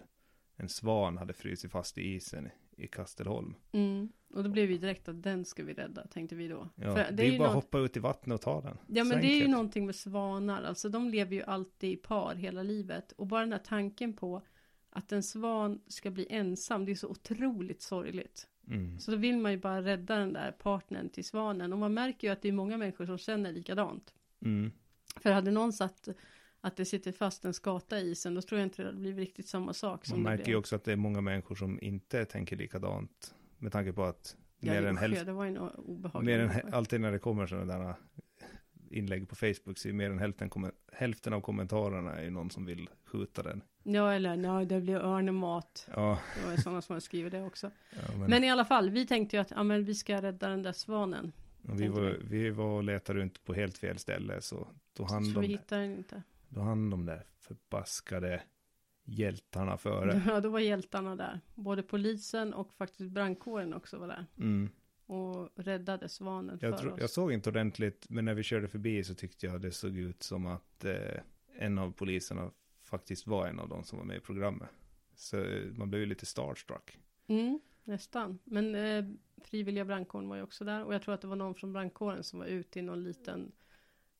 en svan hade frusit fast i isen i Kastelholm. mm. och då blev vi direkt att den ska vi rädda, tänkte vi då. Ja, För det är ju bara något- hoppa ut i vattnet och ta den. Ja Så men det är ju någonting med svanar, alltså de lever ju alltid i par hela livet. Och bara den här tanken på att en svan ska bli ensam, det är så otroligt sorgligt. Mm. Så då vill man ju bara rädda den där partnern till svanen. Och man märker ju att det är många människor som känner likadant. Mm. För hade någon satt att det sitter fast en skata i isen, då tror jag inte det blivit riktigt samma sak som Man märker ju också att det är många människor som inte tänker likadant. Med tanke på att Ja, mer än hälften Det var en obehaglig Mer än, alltid när det kommer sådana där inlägg på Facebook så är mer än hälften, hälften av kommentarerna är någon som vill skjuta den. Ja, eller nej, det blir örnemat. Ja, Det var sådana som har skrivit det också. ja men, Men i alla fall, vi tänkte ju att ja, men vi ska rädda den där svanen. vi, var, vi var och letade runt på helt fel ställe så då hann, Så vi de, hittar den inte. Då hann de där förbaskade hjältarna före. *laughs* Ja, då var hjältarna där. Både polisen och faktiskt brandkåren också var där. Mm. Och räddade svanen Jag, för tror, oss. jag såg inte ordentligt, men när vi körde förbi så tyckte jag det såg ut som att eh, en av poliserna faktiskt var en av de som var med i programmet. Så eh, man blev ju lite starstruck. Mm, nästan. Men eh, frivilliga brandkåren var ju också där. Och jag tror att det var någon från brandkåren som var ute i någon liten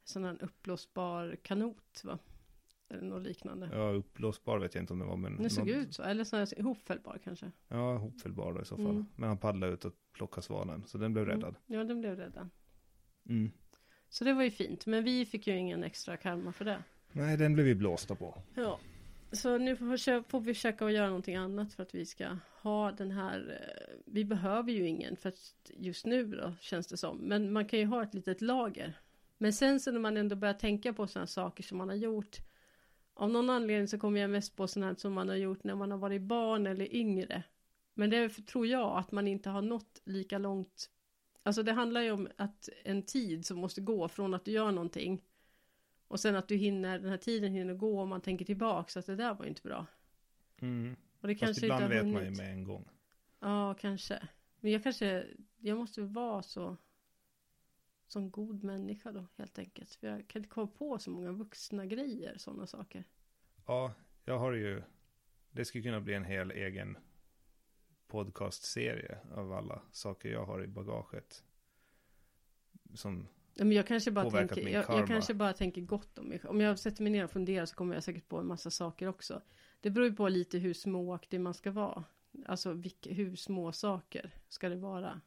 sån här uppblåsbar kanot va? Eller något liknande. Ja, uppblåsbar vet jag inte om det var, men... Det såg någon- ut så. Eller sån här ihopfällbar kanske. Ja, hopfällbar då i så fall. Mm. Men han paddlade ut och plockade svanen, så den blev räddad. Mm. Ja, den blev räddad. Mm. Så det var ju fint. Men vi fick ju ingen extra karma för det. Nej, den blev vi blåsta på. Ja. Så nu får vi försöka att göra någonting annat för att vi ska ha den här. eh, Vi behöver ju ingen för att just nu då känns det som. Men man kan ju ha ett litet lager. Men sen så när man ändå börjar tänka på sådana saker som man har gjort. Av någon anledning så kommer jag mest på sådana här som man har gjort när man har varit barn eller yngre. Men det tror jag att man inte har nått lika långt. Alltså det handlar ju om att en tid som måste gå från att du gör någonting. Och sen att du hinner, den här tiden hinner gå och man tänker tillbaka så att det där var inte bra. Mm. Och det Fast kanske inte ibland har vet man ju med en gång. Ja, kanske. Men jag kanske, jag måste vara så som god människa då helt enkelt. För jag kan inte komma på så många vuxna grejer, sådana saker. Ja, jag har ju... Det skulle kunna bli en hel egen podcastserie av alla saker jag har i bagaget. Som Ja, Men jag kanske bara tänker, min jag, karma. jag kanske bara tänker gott om mig. Om jag sätter mig ner och funderar så kommer jag säkert på en massa saker också. Det beror ju på lite hur småaktig man ska vara. Alltså vilka, hur små saker ska det vara.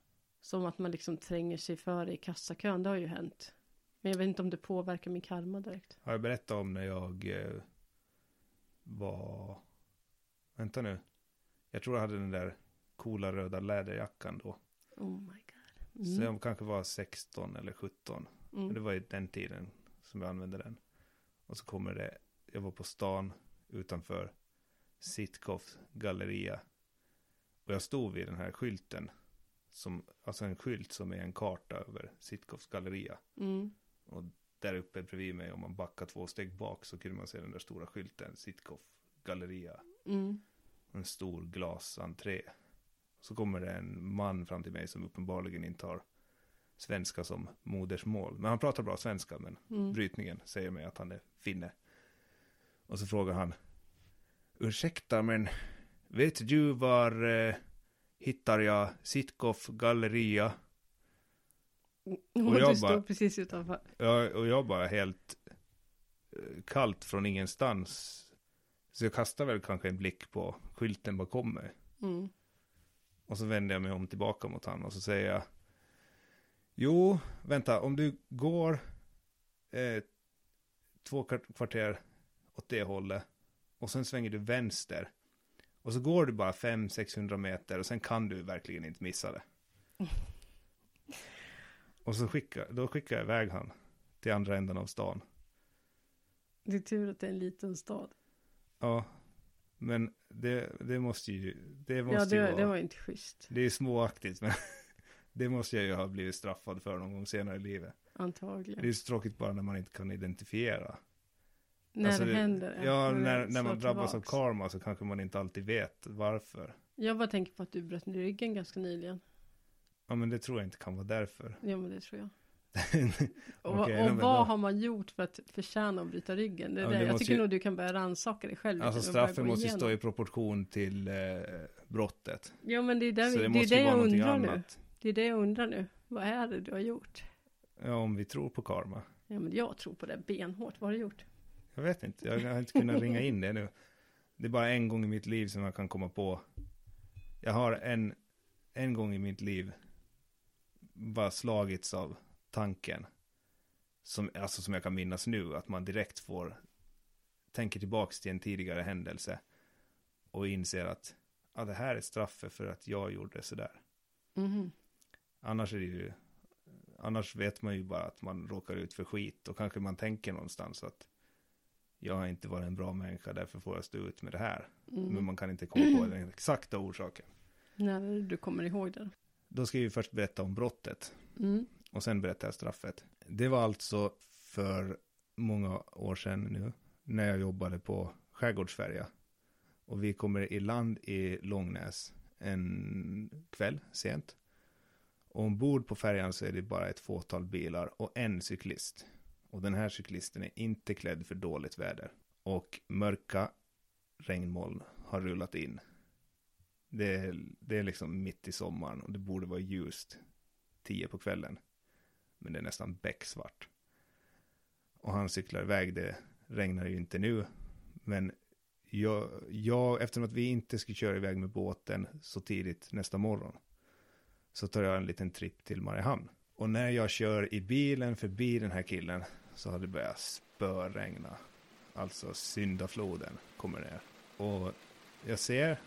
Som att man liksom tränger sig före i kassakön, det har ju hänt. Men jag vet inte om det påverkar min karma direkt. Har jag berättat om när jag eh, var... Vänta nu. Jag tror jag hade den där coola röda läderjackan då. Oh my god. Så Mm. jag kanske var 16 eller 17. Mm. Det var ju den tiden som jag använde den. Och så kommer det, jag var på stan utanför Sitkoff galleria. Och jag stod vid den här skylten. Som, alltså en skylt som är en karta över Sitkoffs galleria. Mm. Och där uppe bredvid mig, om man backar två steg bak så kunde man se den där stora skylten, Sitkoff galleria. Mm. En stor glasentré. Så kommer det en man fram till mig som uppenbarligen inte har svenska som modersmål. Men han pratar bra svenska, men Mm. brytningen säger mig att han är finne. Och så frågar han. Ursäkta, men vet du var eh, hittar jag Sitkoff galleria? Och, Och jag bara- precis utanför. Ja, och jag bara helt eh, kallt från ingenstans. Så jag kastar väl kanske en blick på skylten bakom mig. Mm. Och så vänder jag mig om tillbaka mot honom och så säger jag. Jo, vänta, om du går eh, två kvart- kvarter åt det hållet. Och sen svänger du vänster. Och så går du bara 500-600 meter och sen kan du verkligen inte missa det. Och så skickar, då skickar jag iväg han till andra änden av stan. Det är tur att det är en liten stad. Ja, men det, det måste ju, det måste Ja, ju det, vara... det var inte schysst. Det är småaktigt, men *laughs* det måste jag ju ha blivit straffad för någon gång senare i livet. Antagligen. Det är så tråkigt bara när man inte kan identifiera. När Alltså det, händer. Ja, när, när man drabbas av tillbaks. karma så kanske man inte alltid vet varför. Jag bara tänker på att du bröt ryggen ganska nyligen. Ja, men det tror jag inte kan vara därför. Ja, men det tror jag. *laughs* Och, Okej, och nej, men vad då- har man gjort för att förtjäna att bryta ryggen? Det är Ja, det. Jag tycker ju- nog du kan börja rannsaka dig själv. Alltså och straffen måste ju stå igenom. i proportion till eh, brottet. Ja, men det är där vi, det det är det jag undrar nu. annat. Det är det jag undrar nu. Vad är det du har gjort? Ja, om vi tror på karma. Ja, men jag tror på det benhårt. Vad har du gjort? Jag vet inte, jag har inte kunnat ringa in det nu. Det är bara en gång i mitt liv som jag kan komma på. Jag har en, en gång i mitt liv bara slagits av tanken. Som, alltså som jag kan minnas nu, att man direkt får tänker tillbaks till en tidigare händelse och inser att ja, det här är straffet för att jag gjorde sådär. Mhm. Annars är det ju, annars vet man ju bara att man råkar ut för skit och kanske man tänker någonstans att jag har inte varit en bra människa, därför får jag stå ut med det här. Mm. Men man kan inte komma på den exakta orsaken. När du kommer ihåg det. Då ska vi först berätta om brottet Mm. och sen berättar jag straffet. Det var alltså för många år sedan nu när jag jobbade på skärgårdsfärja. Och vi kommer i land i Långnäs en kväll sent. Och ombord på färjan så är det bara ett fåtal bilar och en cyklist. Och den här cyklisten är inte klädd för dåligt väder. Och mörka regnmoln har rullat in. Det är, det är liksom mitt i sommaren och det borde vara ljust tio på kvällen. Men det är nästan becksvart. Och han cyklar iväg, det regnar ju inte nu. Men jag, jag, eftersom att vi inte ska köra iväg med båten så tidigt nästa morgon. Så tar jag en liten tripp till Mariehamn. Och när jag kör i bilen förbi den här killen så har det börjat spöregna. Alltså syndafloden kommer ner. Och jag ser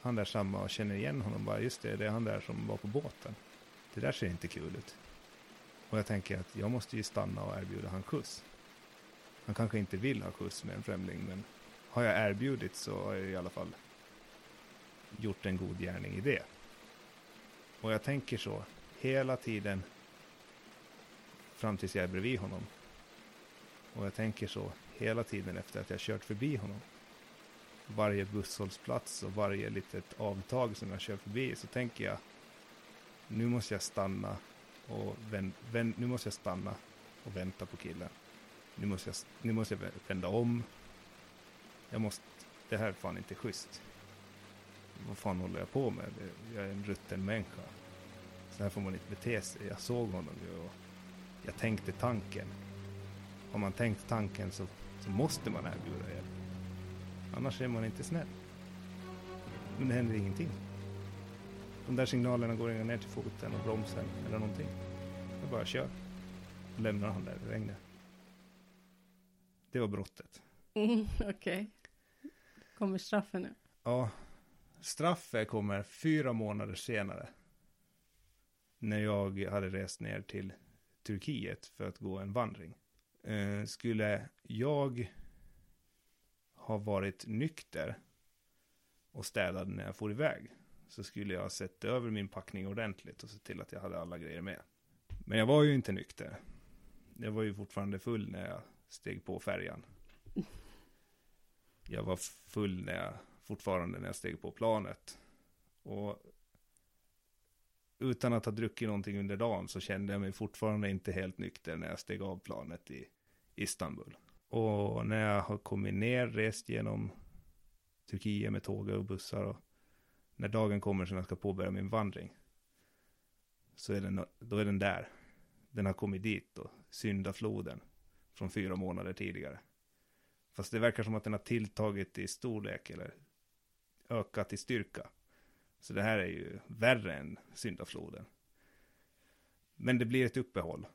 han där samma och känner igen honom bara. Just det, det är han där som var på båten. Det där ser inte kul ut. Och jag tänker att jag måste ju stanna och erbjuda han skjuts. Han kanske inte vill ha skjuts med en främling, men har jag erbjudit så har jag i alla fall gjort en god gärning i det. Och jag tänker så hela tiden fram tills jag är bredvid honom. Och jag tänker så hela tiden efter att jag kört förbi honom. Varje busshållplats och varje litet avtag som jag kör förbi så tänker jag nu måste jag stanna och vänd, vänd, nu måste jag stanna och vänta på killen. Nu måste jag, nu måste jag vända om. Jag måste, det här är fan inte schysst. Vad fan håller jag på med? Jag är en rutten människa. Så här får man inte bete sig. Jag såg honom ju och jag tänkte tanken. Har man tänkt tanken så, så måste man erbjuda hjälp. Annars är man inte snäll. Men det händer ingenting. De där signalerna går inga ner till foten och bromsen eller någonting. Jag bara kör. Och lämnar han där i regnet. Det var brottet. Mm, Okej. Okay. Kommer straffen nu? Ja. Straffet kommer fyra månader senare. När jag hade rest ner till Turkiet för att gå en vandring. Eh, skulle jag ha varit nykter och städad när jag for iväg så skulle jag ha sett över min packning ordentligt och sett till att jag hade alla grejer med. Men jag var ju inte nykter. Jag var ju fortfarande full när jag steg på färjan. Jag var full när jag, fortfarande när jag steg på planet. Och utan att ha druckit någonting under dagen så kände jag mig fortfarande inte helt nykter när jag steg av planet i Istanbul. Och när jag har kommit ner, rest genom Turkiet med tåg och bussar och när dagen kommer som jag ska påbörja min vandring så är den, då är den där. Den har kommit dit då, syndafloden från fyra månader tidigare. Fast det verkar som att den har tilltagit i storlek eller ökat i styrka. Så det här är ju värre än syndafloden. Men det blir ett uppehåll.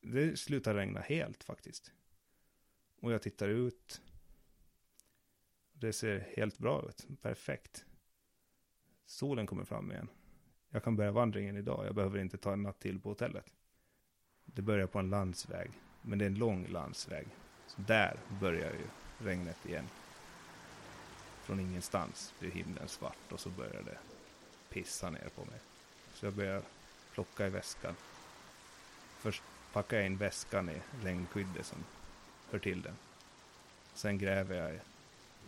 Det slutar regna helt faktiskt. Och jag tittar ut. Det ser helt bra ut. Perfekt. Solen kommer fram igen. Jag kan börja vandringen idag. Jag behöver inte ta en natt till på hotellet. Det börjar på en landsväg. Men det är en lång landsväg. Så där börjar ju regnet igen. Från ingenstans blir himlen svart och så börjar det pissa ner på mig. Så jag börjar plocka i väskan. Först packar jag in väskan i regnskyddet som hör till den. Sen gräver jag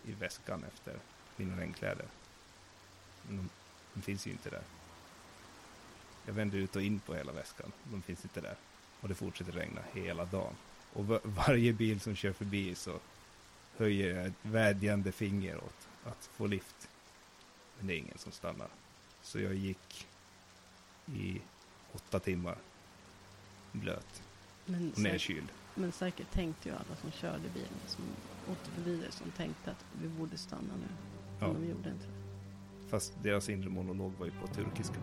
i väskan efter mina regnkläder. Men de, de finns ju inte där. Jag vänder ut och in på hela väskan. De finns inte där. Och det fortsätter regna hela dagen. Och varje bil som kör förbi så höjer jag ett vädjande finger åt att få lift. Men det är ingen som stannar. Så jag gick i åtta timmar blöt Men, och nedkyld. men säkert tänkte ju alla som körde bilen, som åkte förbi det, som tänkte att vi borde stanna nu. Men Ja. de gjorde inte det. Fast deras inre monolog var ju på turkiska.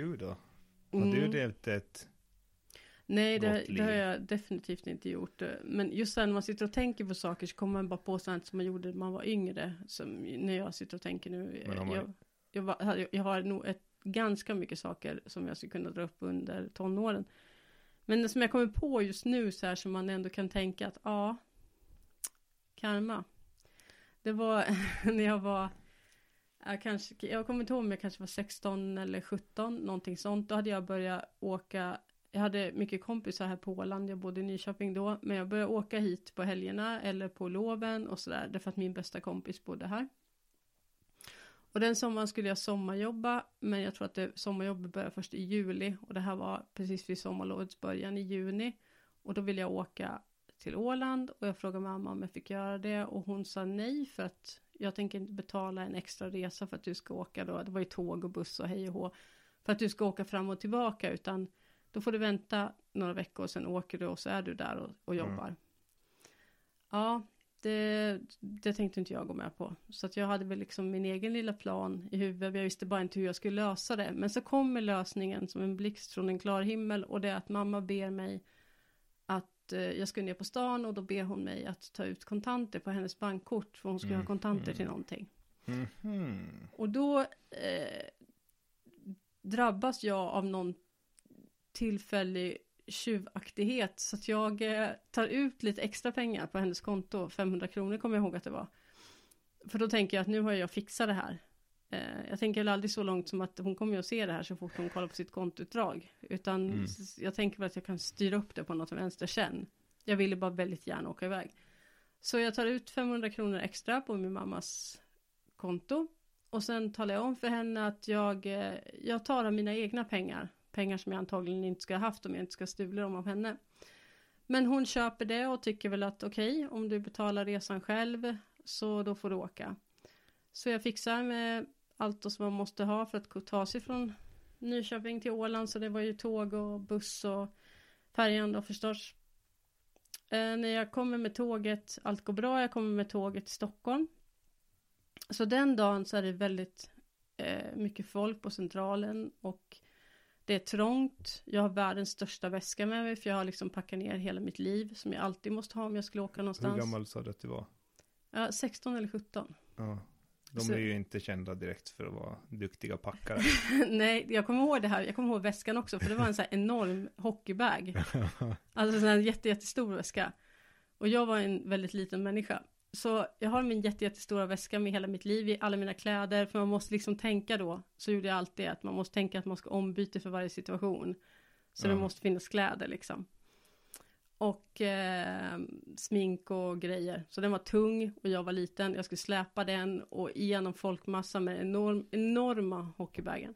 Du då? Har du Mm. levt ett... Nej, det, det har jag definitivt inte gjort. Men just när man sitter och tänker på saker så kommer man bara på sånt som man gjorde när man var yngre. Som när jag sitter och tänker nu. Man- Jag, jag, var, jag har nog ett, ganska mycket saker som jag skulle kunna dra upp under tonåren. Men det som jag kommer på just nu så här som man ändå kan tänka att ja, karma. Det var *laughs* när jag var, jag, kanske, jag kommer inte ihåg om jag kanske var 16 eller 17, någonting sånt. Då hade jag börjat åka jag hade mycket kompisar här på Åland, jag bodde i Nyköping då, men jag började åka hit på helgerna eller på loven och sådär, därför att min bästa kompis bodde här. Och den sommaren skulle jag sommarjobba, men jag tror att det, sommarjobbet började först i juli och det här var precis vid sommarlovets början i juni. Och då ville jag åka till Åland och jag frågade mamma om jag fick göra det och hon sa nej för att jag tänker inte betala en extra resa för att du ska åka då, det var ju tåg och buss och hej och hå, för att du ska åka fram och tillbaka utan då får du vänta några veckor och sen åker du och så är du där och, och jobbar. Ja, det, det tänkte inte jag gå med på. Så att jag hade väl liksom min egen lilla plan i huvudet. Jag visste bara inte hur jag skulle lösa det. Men så kommer lösningen som en blixt från en klar himmel. Och det är att mamma ber mig att eh, jag ska ner på stan. Och då ber hon mig att ta ut kontanter på hennes bankkort. För hon skulle Mm, ha kontanter mm. till någonting. Mhm. Och då eh, drabbas jag av någon tillfällig tjuvaktighet. Så att jag eh, tar ut lite extra pengar på hennes konto. 500 kronor kommer jag ihåg att det var. För då tänker jag att nu har jag fixat det här. Eh, jag tänker väl aldrig så långt som att hon kommer att se det här så fort hon kollar på sitt kontoutdrag. Utan Mm. jag tänker väl att jag kan styra upp det på något vänster sen. Jag ville bara väldigt gärna åka iväg. Så jag tar ut 500 kronor extra på min mammas konto. Och sen talar jag om för henne att jag, eh, jag tar av mina egna pengar. Pengar som jag antagligen inte skulle ha haft om jag inte ska stula dem av henne. Men hon köper det och tycker väl att okej, okay, om du betalar resan själv så då får du åka. Så jag fixar med allt som man måste ha för att ta sig från Nyköping till Åland. Så det var ju tåg och buss och färjan då förstås. Eh, när jag kommer med tåget, allt går bra, jag kommer med tåget till Stockholm. Så den dagen så är det väldigt eh, mycket folk på centralen och det är trångt. Jag har världens största väska med mig för jag har liksom packat ner hela mitt liv som jag alltid måste ha om jag skulle åka någonstans. Hur gammal sa du att du var? Ja, 16 eller 17. Ja. De så... är ju inte kända direkt för att vara duktiga packare. *laughs* Nej, jag kommer ihåg det här. Jag kommer ihåg väskan också, för det var en sån här enorm hockeybag. *laughs* alltså en jätte, jättestor väska. Och jag var en väldigt liten människa. Så jag har min jätte, jättestora väska med hela mitt liv i alla mina kläder. För man måste liksom tänka då, så gjorde jag alltid, att man måste tänka att man ska ombyta för varje situation. Så mm. det måste finnas kläder liksom. Och eh, smink och grejer. Så den var tung och jag var liten. Jag skulle släpa den och igenom folkmassan med enorm, enorma hockeybagen.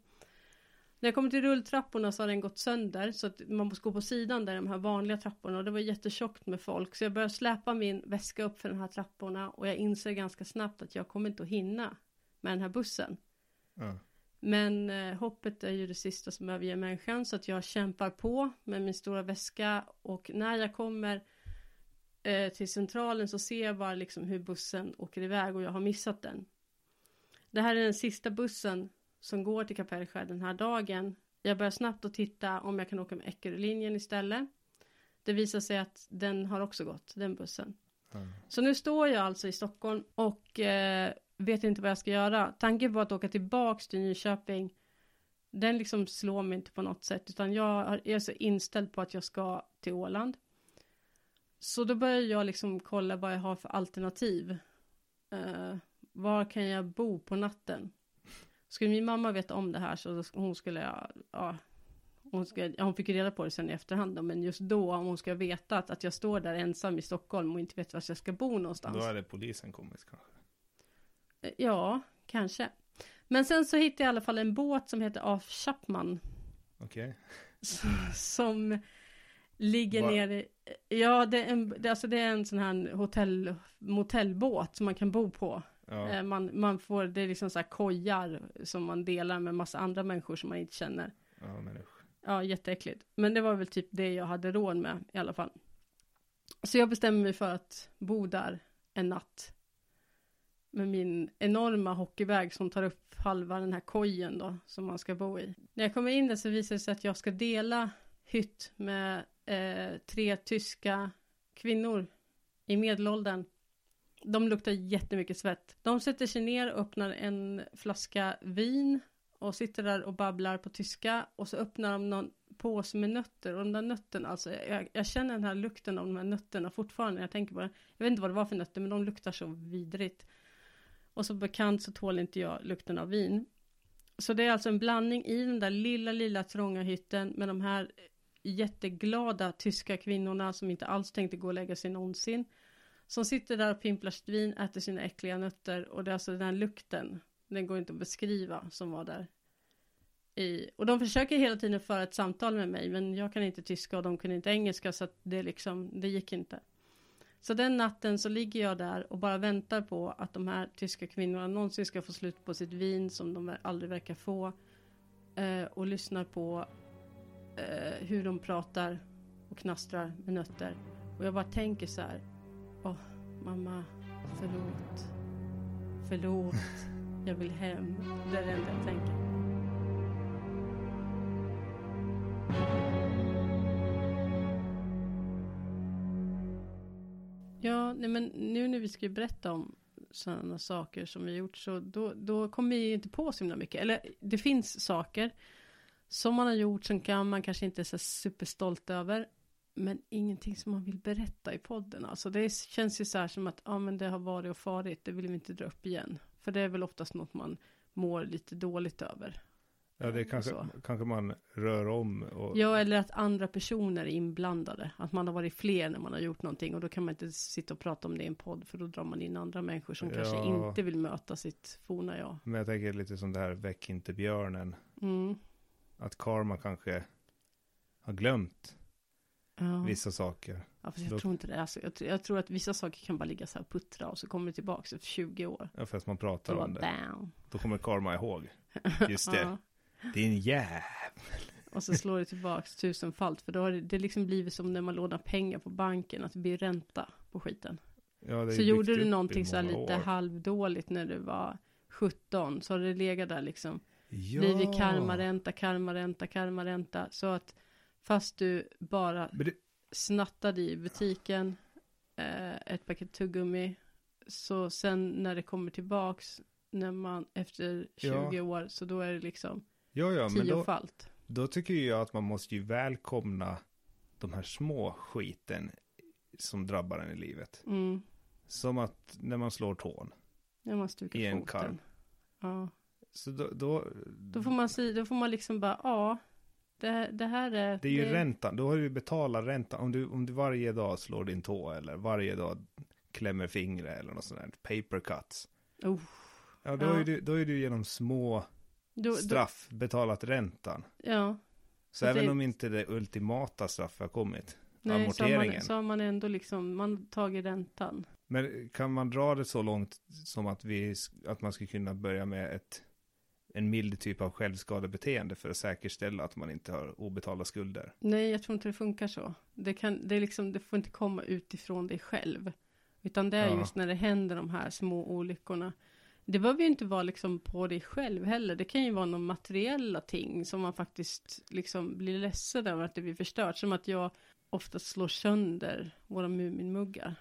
När jag kom till rulltrapporna så har den gått sönder så att man måste gå på sidan där de här vanliga trapporna och det var jättetjockt med folk så jag började släpa min väska upp för de här trapporna och jag inser ganska snabbt att jag kommer inte att hinna med den här bussen. Mm. Men eh, hoppet är ju det sista som överger människan så att jag kämpar på med min stora väska och när jag kommer eh, till centralen så ser jag bara liksom hur bussen åker iväg och jag har missat den. Det här är den sista bussen som går till Kapellskär den här dagen. Jag börjar snabbt att titta om jag kan åka med Eckerölinjen istället. Det visar sig att den har också gått, den bussen. Mm. Så nu står jag alltså i Stockholm och eh, vet inte vad jag ska göra. Tanken på att åka tillbaks till Nyköping, den liksom slår mig inte på något sätt, utan jag är så inställd på att jag ska till Åland. Så då börjar jag liksom kolla vad jag har för alternativ. Uh, var kan jag bo på natten? Skulle min mamma veta om det här så hon skulle, ja, hon, ska, ja, hon fick reda på det sen i efterhand då, men just då om hon ska veta att, att jag står där ensam i Stockholm och inte vet var jag ska bo någonstans. Då är det polisen komiskt kanske. Ja, kanske. Men sen så hittade jag i alla fall en båt som heter Af Chapman. Okej. Okay. *laughs* Som ligger Var... nere Ja, det är, en, det, alltså det är en sån här hotell, motellbåt som man kan bo på. Ja. Eh, man, man får, det är liksom så här kojar som man delar med massa andra människor som man inte känner. Ja, men Ja, jätteäckligt. Men det var väl typ det jag hade råd med i alla fall. Så jag bestämmer mig för att bo där en natt med min enorma hockeyväg som tar upp halva den här kojen då som man ska bo i. När jag kommer in där så visar det sig att jag ska dela hytt med eh, tre tyska kvinnor i medelåldern. De luktar jättemycket svett. De sätter sig ner och öppnar en flaska vin och sitter där och babblar på tyska och så öppnar de någon påse med nötter och de där nötterna, alltså jag, jag, känner den här lukten av de här nötterna fortfarande när jag tänker på det. Jag vet inte vad det var för nötter men de luktar så vidrigt. Och som bekant så tål inte jag lukten av vin. Så det är alltså en blandning i den där lilla, lilla trånga hytten med de här jätteglada tyska kvinnorna som inte alls tänkte gå och lägga sig någonsin. Som sitter där och pimplar sitt vin, äter sina äckliga nötter och det är alltså den här lukten, den går inte att beskriva som var där. I, och de försöker hela tiden föra ett samtal med mig men jag kan inte tyska och de kunde inte engelska så att det liksom, det gick inte. Så den natten så ligger jag där och bara väntar på att de här tyska kvinnorna någonsin ska få slut på sitt vin som de aldrig verkar få. Eh, och lyssnar på eh, hur de pratar och knastrar med nötter. Och jag bara tänker så här. Åh, oh, mamma, förlåt. Förlåt. Jag vill hem. Det är det enda jag tänker. Nej men nu när vi ska berätta om sådana saker som vi gjort så då, då kommer vi inte på så himla mycket. Eller det finns saker som man har gjort som kan man kanske inte är så superstolt över. Men ingenting som man vill berätta i podden. Alltså det känns ju så här som att ja men det har varit och farit. Det vill vi inte dra upp igen. För det är väl oftast något man mår lite dåligt över. Ja, det kanske, kanske man rör om. Och... Ja, eller att andra personer är inblandade. Att man har varit fler när man har gjort någonting. Och då kan man inte sitta och prata om det i en podd. För då drar man in andra människor som ja. kanske inte vill möta sitt forna jag. Men jag tänker lite som det här Väck inte björnen. Mm. Att karma kanske har glömt Ja. vissa saker. Ja, fast jag Då- tror inte det. Alltså, jag, tr- jag tror att vissa saker kan bara ligga så här och puttra och så kommer det tillbaka efter 20 år. Ja, fast man pratar bara om det. bam. Då kommer karma ihåg. Just det. *laughs* Din jäv. Och så slår det tillbaks tusenfalt. För då har det, det liksom blivit som när man lånar pengar på banken. Att det blir ränta på skiten. Ja, det Så gjorde du någonting så här lite år. halvdåligt när du var 17. Så har det legat där liksom. Ja. Blivit karmaränta, karmaränta, karmaränta. Så att fast du bara det, snattade i butiken eh, ett paket tuggummi. Så sen när det kommer tillbaks när man efter 20 Ja. år så då är det liksom ja, ja, men då, då tycker jag att man måste ju välkomna de här små skiten som drabbar en i livet. Mm. Som att när man slår tån. När man stukar I en foten. karm. Ja. Så då, då, Då får man då får man liksom bara, ja. Det, det här är. det är ju räntan. Då har du betalat räntan. Om du, om du varje dag slår din tå eller varje dag klämmer fingret eller något sånt där. Paper cuts. Oh, Ja, då, Ja. Är du, då är du genom små då, då, straff betalat räntan. ja. Så även det- om inte det ultimata straffet har kommit. Nej, så har, man, amorteringen. så har man ändå liksom, man tagit räntan. Men kan man dra det så långt som att, vi, att man ska kunna börja med ett, en mild typ av självskadebeteende för att säkerställa att man inte har obetalda skulder? Nej, jag tror inte det funkar så. Det, kan, det, är liksom, det får inte komma utifrån dig själv. Utan det är Ja. just när det händer de här små olyckorna. Det behöver ju inte vara liksom på dig själv heller. Det kan ju vara någon materiella ting som man faktiskt liksom blir ledsen över att det blir förstört. Som att jag ofta slår sönder våra Muminmuggar.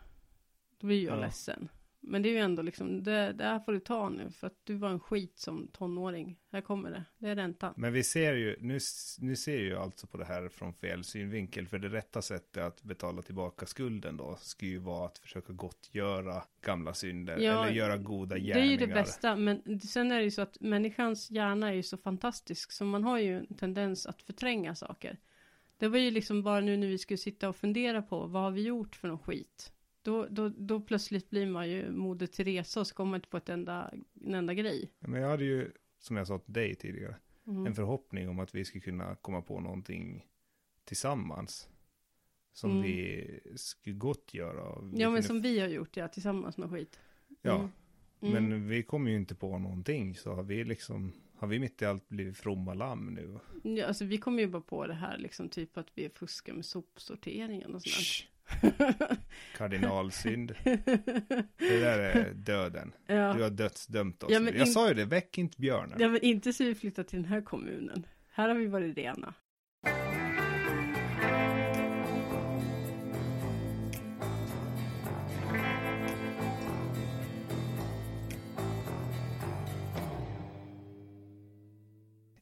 Då blir jag Ja. ledsen. Men det är ju ändå liksom, det, det här får du ta nu. För att du var en skit som tonåring. Här kommer det. Det är räntan. Men vi ser ju, nu, nu ser ju alltså på det här från fel synvinkel. För det rätta sättet att betala tillbaka skulden då ska ju vara att försöka gottgöra gamla synder. Ja, eller göra goda Det är gärningar. ju det bästa, men sen är det ju så att människans hjärna är ju så fantastisk, så man har ju en tendens att förtränga saker. Det var ju liksom bara nu när vi skulle sitta och fundera på, vad har vi gjort för någon skit? Då, då, då plötsligt blir man ju Moder Teresa och så kommer man inte på ett enda, en enda grej. Men jag hade ju, som jag sa till dig tidigare, Mm. en förhoppning om att vi skulle kunna komma på någonting tillsammans. Som Mm. vi skulle gott göra. Vi Ja, men kunde- som vi har gjort, ja, tillsammans med skit. Ja, Mm. Mm. men vi kom ju inte på någonting. Så har vi liksom, har vi mitt i allt blivit fromma lamm nu? Ja, alltså vi kommer ju bara på det här, liksom typ att vi fuskar med sopsorteringen och sånt *laughs* kardinalsynd. *laughs* Det där är döden. ja. Du har dödsdömt oss. Ja, jag in- sa ju det, väck inte björnen. ja, men inte så vi flyttar till den här kommunen. Här har vi varit rena.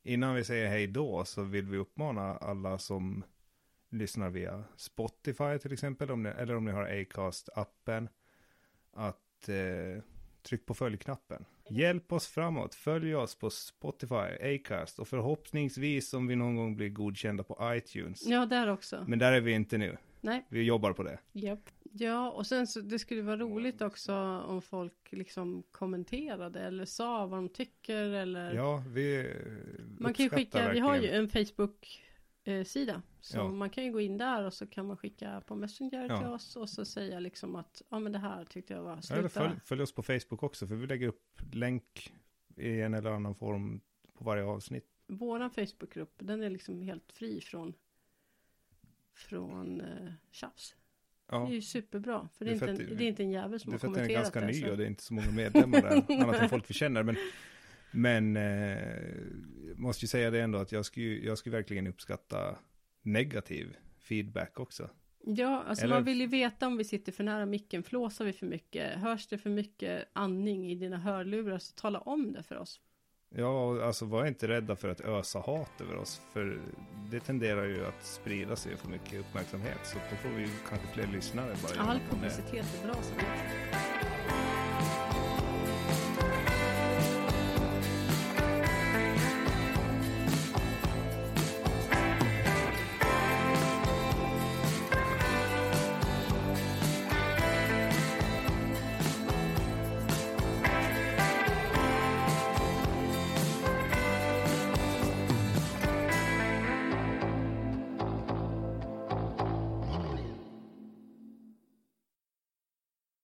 Innan vi säger hej då så vill vi uppmana alla som lyssnar via Spotify till exempel, om ni, eller om ni har Acast-appen, att eh, tryck på följknappen. Hjälp oss framåt, följ oss på Spotify, Acast och förhoppningsvis om vi någon gång blir godkända på iTunes. Ja, där också. Men där är vi inte nu. Nej. Vi jobbar på det. Japp. Ja, och sen så det skulle vara roligt också om folk liksom kommenterade eller sa vad de tycker eller Ja, vi man kan ju skicka, vi har ju verkligen- en Facebook eh, sida så Ja. man kan ju gå in där och så kan man skicka på Messenger Ja. till oss och så säga liksom att ja men det här tyckte jag var sluta. följ, följ oss på Facebook också, för vi lägger upp länk i en eller annan form på varje avsnitt. Våran Facebookgrupp den är liksom helt fri från från eh, tjafs. Ja, Det är ju superbra för det är, Det är inte en, det är inte en jävel som det är har för att den är kommenterat ganska det. ny och det är inte så många medlemmar där, *laughs* annat än folk vi känner. Men, men eh, måste ju säga det ändå att jag skulle, jag skulle verkligen uppskatta negativ feedback också. Ja, alltså Eller- man vill ju veta om vi sitter för nära micken, flåsar vi för mycket, hörs det för mycket andning i dina hörlurar, så tala om det för oss. Ja, alltså var inte rädda för att ösa hat över oss, för det tenderar ju att sprida sig och få mycket uppmärksamhet. Så då får vi ju kanske fler lyssnare bara All publicitet är bra, jag.